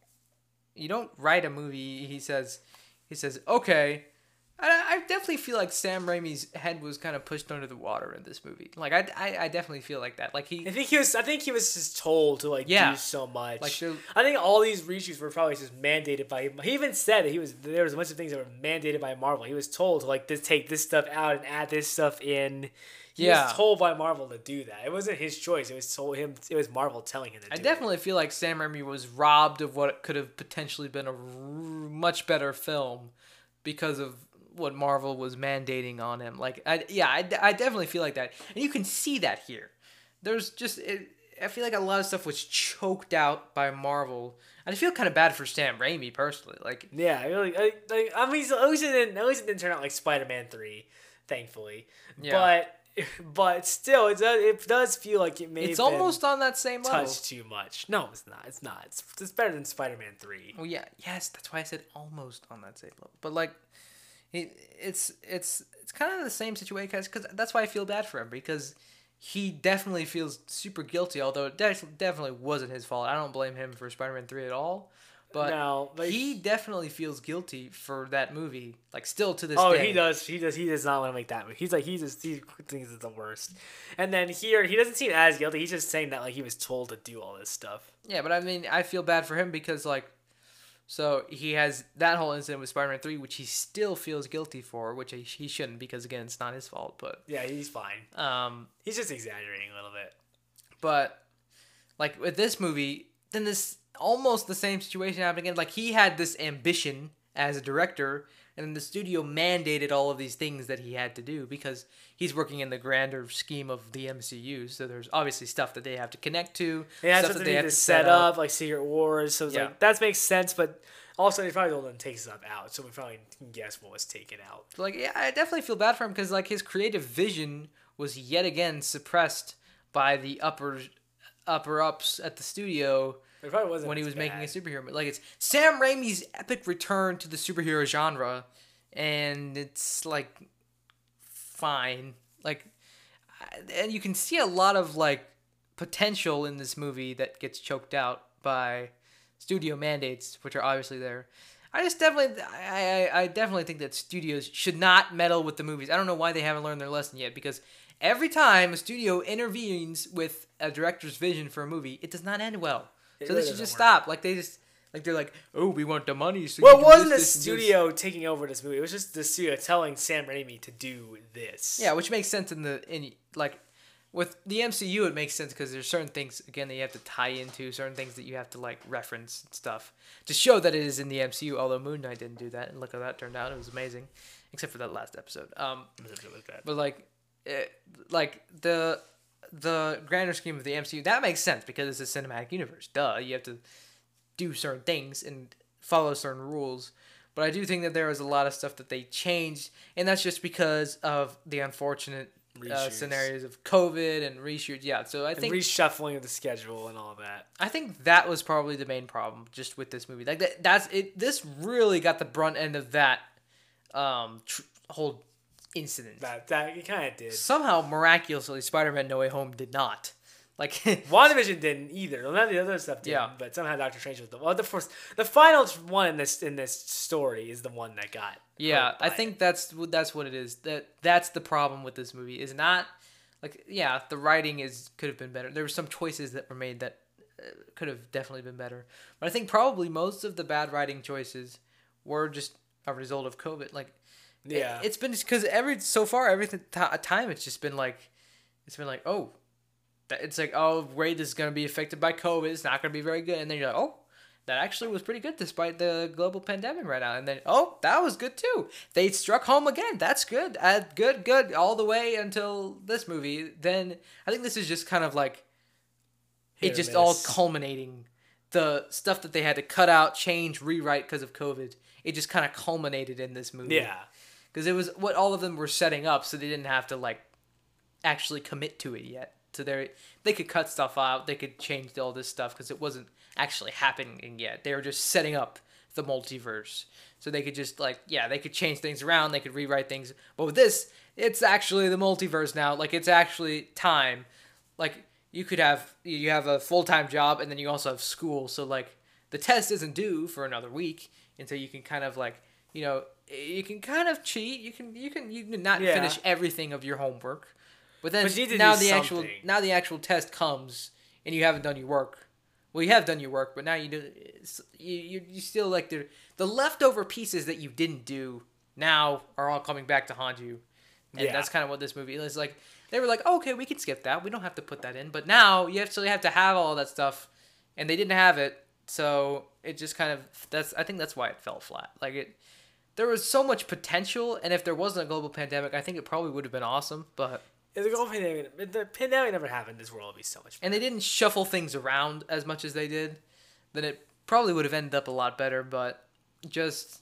you don't write a movie. He says, he says, okay. I, I definitely feel like Sam Raimi's head was kind of pushed under the water in this movie. Like I, I, I definitely feel like that. Like he, I think he was. I think he was just told to like Yeah. do so much. Like, I think all these reshoots were probably just mandated by him. He even said that he was there was a bunch of things that were mandated by Marvel. He was told to like just take this stuff out and add this stuff in. He Yeah. was told by Marvel to do that. It wasn't his choice. It was told him. It was Marvel telling him to I definitely feel like Sam Raimi was robbed of what could have potentially been a r- much better film because of what Marvel was mandating on him. Like, I, yeah, I, I definitely feel like that, and you can see that here. There's just, it, I feel like a lot of stuff was choked out by Marvel. And I feel kind of bad for Sam Raimi personally. Like. Yeah, I really. I, like, I mean, at least it didn't. At least it didn't turn out like Spider Man three, thankfully. Yeah. But <laughs> but still, it does it does feel like it may. It's almost on that same level. touched too much. No, it's not. It's not. It's, it's better than Spider Man Three. Well, yeah, yes, that's why I said almost on that same level. But like, it, it's it's it's kind of the same situation because that's why I feel bad for him because he definitely feels super guilty. Although it def- definitely wasn't his fault. I don't blame him for Spider-Man Three at all. But No, but he definitely feels guilty for that movie. Like still to this day. Oh, day. he does. He does. He does not want to make that movie. He's like he just he thinks it's the worst. And then here, he doesn't seem as guilty. He's just saying that like he was told to do all this stuff. Yeah, but I mean, I feel bad for him because like, so he has that whole incident with Spider-Man Three, which he still feels guilty for, which he, he shouldn't because again, it's not his fault. But Yeah, he's fine. um, He's just exaggerating a little bit. but like with this movie, then this almost the same situation happened again. Like he had this ambition as a director, and then the studio mandated all of these things that he had to do because he's working in the grander scheme of the MCU. So there's obviously stuff that they have to connect to, They had stuff something to set up, like Secret Wars. So it's Yeah. like that makes sense, but also they probably don't take stuff out, so we probably can guess what was taken out. Like yeah, I definitely feel bad for him because like his creative vision was yet again suppressed by the upper upper ups at the studio It probably wasn't when he as was making a superhero movie. Like it's Sam Raimi's epic return to the superhero genre, and it's like fine. Like, and you can see a lot of like potential in this movie that gets choked out by studio mandates, which are obviously there. I just definitely, I, I, I definitely think that studios should not meddle with the movies. I don't know why they haven't learned their lesson yet, because every time a studio intervenes with a director's vision for a movie, it does not end well. It so really they should just work. stop. Like they just, like they're like, oh, we want the money. So Well, it wasn't the this, this, and this." studio taking over this movie. It was just the studio telling Sam Raimi to do this. Yeah, which makes sense in the in like with the MCU. It makes sense because there's certain things again that you have to tie into, certain things that you have to like reference and stuff to show that it is in the MCU. Although Moon Knight didn't do that, and look how that turned out. It was amazing, except for that last episode. Um, but like, it, like the the grander scheme of the MCU that makes sense because it's a cinematic universe. Duh, you have to do certain things and follow certain rules. But I do think that there was a lot of stuff that they changed, and that's just because of the unfortunate uh, scenarios of COVID and reshoots. Yeah, so I And think reshuffling of the schedule and all that. I think that was probably the main problem just with this movie. Like that, that's it. This really got the brunt end of that um tr- whole incident. That that it kind of did. Somehow, miraculously, Spider-Man: No Way Home did not. Like, <laughs> WandaVision didn't either. None of the other stuff did. Yeah. But somehow Doctor Strange was the well. The first, the final one in this in this story is the one that got. Yeah, I it. think that's what that's what it is. That that's the problem with this movie is not like yeah, the writing is could have been better. There were some choices that were made that uh, could have definitely been better. But I think probably most of the bad writing choices were just a result of COVID. Like it- Yeah. it's been because every so far every time it's just been like it's been like oh that it's like oh wait this is gonna be affected by COVID. It's not gonna be very good, and then you're like oh that actually was pretty good despite the global pandemic right now. And then, oh, that was good too. They struck home again. That's good. Uh, good, good, all the way until this movie. Then I think this is just kind of like Hit it just all culminating. The stuff that they had to cut out, change, rewrite because of COVID, it just kind of culminated in this movie. Yeah. Because it was what all of them were setting up, so they didn't have to like actually commit to it yet. So they they could cut stuff out, they could change all this stuff because it wasn't actually happening yet. They were just setting up the multiverse, so they could just like yeah, they could change things around, they could rewrite things. But with this, it's actually the multiverse now. Like it's actually time. Like you could have you have a full time job and then you also have school. So like the test isn't due for another week until you can kind of like you know you can kind of cheat. You can you can you can not Yeah. finish everything of your homework, but then But now the actual now the actual test comes and you haven't done your work. Well, you have done your work, but now you do you you, you still like the the leftover pieces that you didn't do now are all coming back to haunt you. And Yeah. that's kind of what this movie is like. They were like, oh, okay, we can skip that. We don't have to put that in. But now you actually have to have all that stuff, and they didn't have it, so it just kind of that's. I think that's why it fell flat. Like it, there was so much potential, and if there wasn't a global pandemic, I think it probably would have been awesome. But If the global pandemic, if the pandemic never happened, this world would be so much. and they didn't shuffle things around as much as they did, then it probably would have ended up a lot better. But just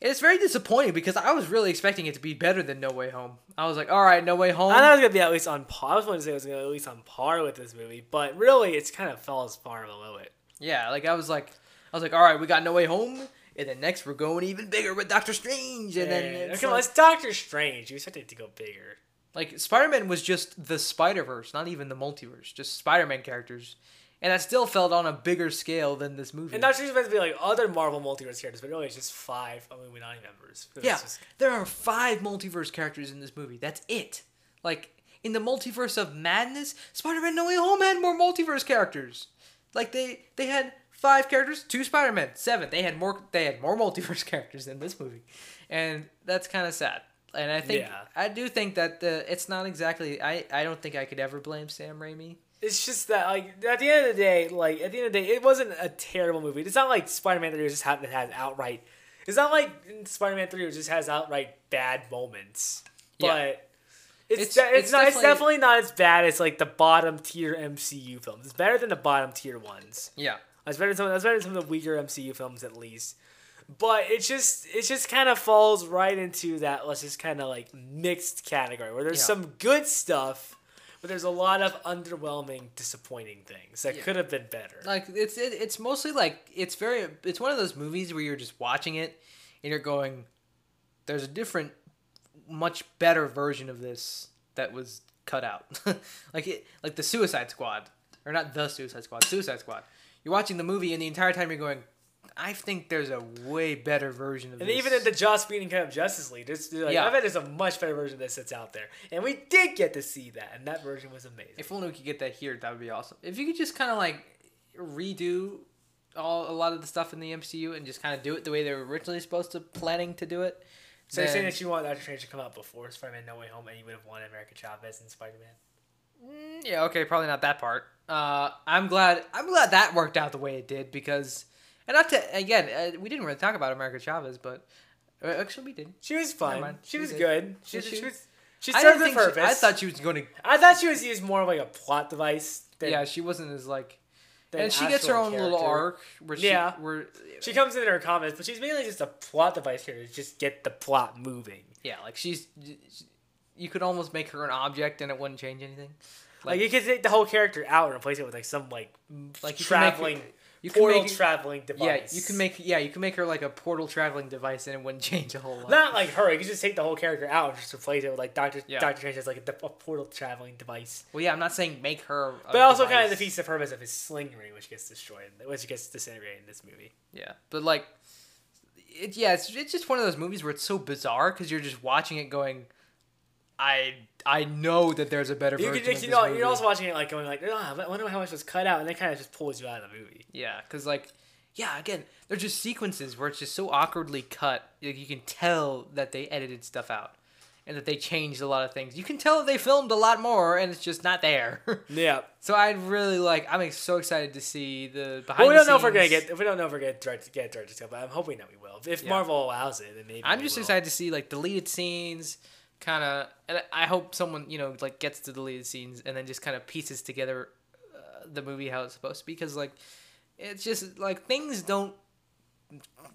it's very disappointing because I was really expecting it to be better than No Way Home. I was like, all right, No Way Home. I thought it was gonna be at least on par. I was going to say it was gonna be at least on par with this movie, but really, it's kind of falls far below it. Yeah, like I was like, I was like, all right, we got No Way Home, and then next we're going even bigger with Doctor Strange, and then it's okay, well, like, it's Doctor Strange. You expected it to go bigger. like Spider Man was just the Spider Verse, not even the multiverse, just Spider Man characters, and that still felt on a bigger scale than this movie. And Doctor Strange meant to be like oh, other Marvel multiverse characters, but really it's just five Illuminati members. It's yeah, just- there are five multiverse characters in this movie. That's it. Like in the multiverse of madness, Spider Man No Way Home had more multiverse characters. Like they they had five characters, two Spider Man, seven. They had more they had more <laughs> multiverse characters in this movie, and that's kind of sad. And I think Yeah. I do think that the it's not exactly I I don't think I could ever blame Sam Raimi. It's just that, like, at the end of the day, like, at the end of the day, it wasn't a terrible movie. It's not like Spider Man 3 just have, has outright. It's not like Spider Man 3 just has outright bad moments. But Yeah. it's, It's- de- it's, it's not, it's definitely- definitely not as bad as, like, the bottom tier MCU films. It's better than the bottom tier ones. Yeah. It's better than some, that's better than some of the weaker MCU films, at least. But it just it just kind of falls right into that let's just kind of like mixed category where there's Yeah. some good stuff, but there's a lot of underwhelming, disappointing things that Yeah. could have been better. Like it's it, it's mostly like it's very it's one of those movies where you're just watching it and you're going, there's a different, much better version of this that was cut out, <laughs> like it like the Suicide Squad or not the Suicide Squad, Suicide Squad. You're watching the movie and the entire time you're going, I think there's a way better version of and this. even in the Joss Whedon kind of Justice League, there's like, Yeah. I bet there's a much better version of this that's out there, and we did get to see that, and that version was amazing. If only we could get that here, that would be awesome. If you could just kind of like redo all a lot of the stuff in the MCU and just kind of do it the way they were originally supposed to planning to do it. so you're saying that you want Doctor Strange to come out before Spider-Man No Way Home, and you would have wanted America Chavez and Spider-Man. Mm, yeah, okay, probably not that part. Uh, I'm glad. I'm glad that worked out the way it did because, and not to again, uh, we didn't really talk about America Chavez, but uh, actually we did. She was fun. mind. She was did. good. She, she, she? was. She served the she- purpose. I thought she was going to. I thought she was used more of like a plot device. Than, Yeah, she wasn't as like. And she gets her own little arc where she, Yeah. where She comes in her comments, but she's mainly just a plot device here to just get the plot moving. yeah, like she's. You could almost make her an object and it wouldn't change anything. Like, you could take the whole character out and replace it with like some like Like can traveling, you can portal make- traveling device. Yeah, you can make yeah you can make her like a portal traveling device and it wouldn't <laughs> change a whole lot. not like her. You could just take the whole character out and just replace it with like Doctor Yeah. Doctor Strange as like a, a portal traveling device. well, yeah, I'm not saying make her. a But also kind of device. defeats the purpose of his sling ring, which gets destroyed, which gets disintegrated in this movie. Yeah, but like, it yeah, it's it's just one of those movies where it's so bizarre because you're just watching it going, I I know that there's a better You version could, of you know, you're also watching it like going like, oh, I wonder how much was cut out, and that kind of just pulls you out of the movie. yeah, because like. Yeah, again, they're just sequences where it's just so awkwardly cut. Like you can tell that they edited stuff out, and that they changed a lot of things. You can tell that they filmed a lot more, and it's just not there. <laughs> Yeah. so I'd really like. I'm so excited to see the behind. Well, we don't know if we're gonna get. We don't know if we're gonna direct get director's cut, but I'm hoping that we will. If Yeah. Marvel allows it, then maybe. I'm just will. excited to see like deleted scenes, kind of, and I hope someone you know like gets to the deleted scenes and then just kind of pieces together uh, the movie how it's supposed to be because like it's just like things don't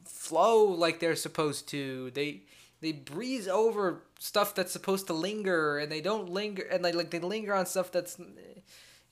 flow like they're supposed to. They they breeze over stuff that's supposed to linger and they don't linger and like like they linger on stuff that's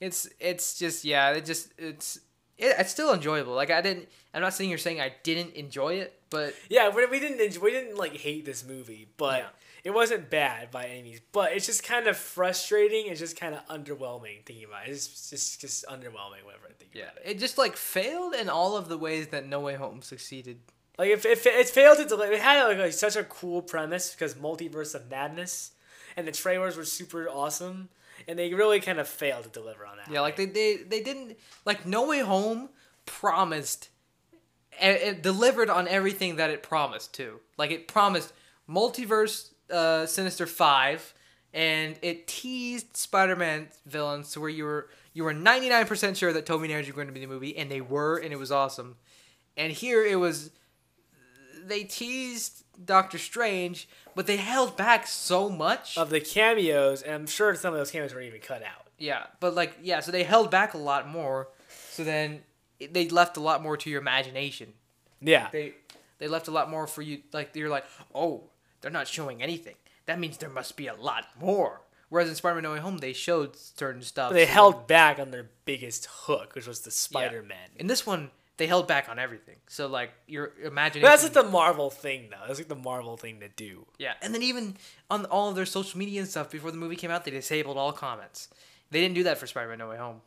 it's it's just yeah it just it's it, it's still enjoyable like i didn't i'm not sitting here saying i didn't enjoy it but Yeah, we, we didn't. enjoy- We didn't like hate this movie, but Yeah. It wasn't bad by any means. But it's just kind of frustrating. It's just kind of underwhelming thinking about it. It's just just, just underwhelming whenever I think Yeah, about it. it just like failed in all of the ways that No Way Home succeeded. Like if, if it failed to deliver, it had like, like such a cool premise because multiverse of madness, and the trailers were super awesome, and they really kind of failed to deliver on that. Yeah, like they they, they didn't like No Way Home promised it, it delivered on everything that it promised to. Like it promised multiverse uh Sinister 5 and it teased Spider-Man villains to where you were you were 99% sure that Tobey and Andrew were going to be in the movie and they were and it was awesome. And here it was they teased Doctor Strange, but they held back so much. of the cameos, and I'm sure some of those cameos were even cut out. Yeah, but like yeah, so they held back a lot more. So then they left a lot more to your imagination. Yeah, They They left a lot more for you. Like you're like, oh, they're not showing anything. That means there must be a lot more. Whereas in Spider-Man: No Way Home, they showed certain stuff. They so held back on their biggest hook, which was the. Spider-Man. In this one, they held back on everything. So like your imagination. But that's like the Marvel thing, though. That's like the Marvel thing to do. Yeah, and then even on all of their social media and stuff before the movie came out, they disabled all comments. They didn't do that for Spider-Man: No Way Home.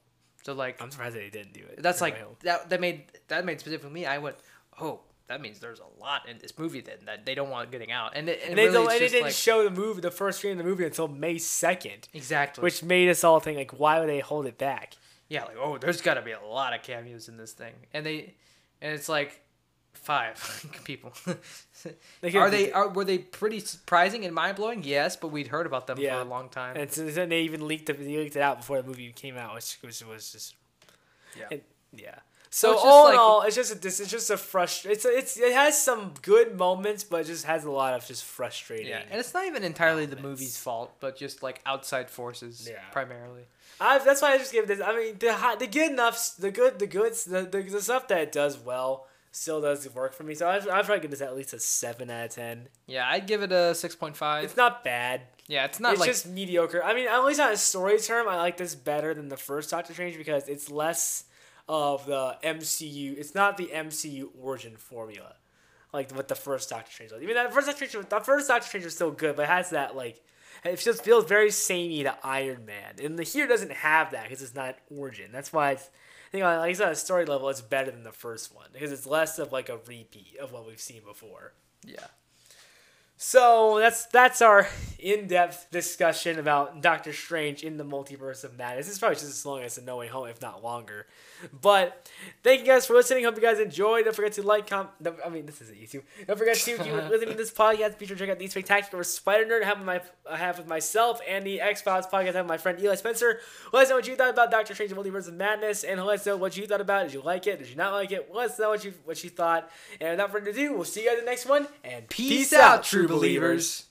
So like I'm surprised they didn't do it. that's No like that. That made that made specifically me. I went, oh, that means there's a lot in this movie then that they don't want getting out. And, it, and, really and they didn't like, show the movie, the first screen of the movie until May 2nd, exactly. which made us all think, like, why would they hold it back? yeah, like oh, there's got to be a lot of cameos in this thing, and they, and it's like five <laughs> people. They are they are were they pretty surprising and mind blowing? Yes, but we'd heard about them Yeah. for a long time. And so then they even leaked it, they leaked it out before the movie came out, which was, was just yeah. Yeah. So, it's all in all, it's just a, this it's just a frustration. It's a, it's it has some good moments, but it just has a lot of just frustrating. Yeah, and it's not even entirely the movie's fault, but just like outside forces Yeah. primarily. I, that's why I just give this. I mean, the the good enough, the good, the goods, the, the the stuff that it does well still does work for me. So I I probably give this at least a seven out of ten. Yeah, I'd give it a six point five. It's not bad. Yeah, it's not it's like just mediocre. I mean, at least on a story term, I like this better than the first Doctor Strange because it's less of the MCU. It's not the MCU origin formula, like what the first Doctor Strange. I mean, that first Doctor Strange, the first Doctor Strange was still good, but it has that like. It just feels very samey to Iron Man, and the here doesn't have that because it's not origin. That's why it's, I think like I said, a story level, it's better than the first one because it's less of like a repeat of what we've seen before. yeah. So that's that's our <laughs> in-depth discussion about Doctor Strange in the Multiverse of Madness. This is probably just as long as the No Way Home, if not longer. But thank you guys for listening. Hope you guys enjoyed. Don't forget to like, com- no, I mean, this isn't YouTube. Don't forget to if you're <laughs> listening to this podcast, be sure to check out the Spectacular Spider Nerd. I have with my I have with myself and the X Files podcast. I have with my friend Eli Spencer. Let us know what you thought about Doctor Strange in the Multiverse of Madness, and let us know what you thought about it. Did you like it? Did you not like it? Let us know what you what you thought. And without further ado, we'll see you guys in the next one. And Peace out, true believers.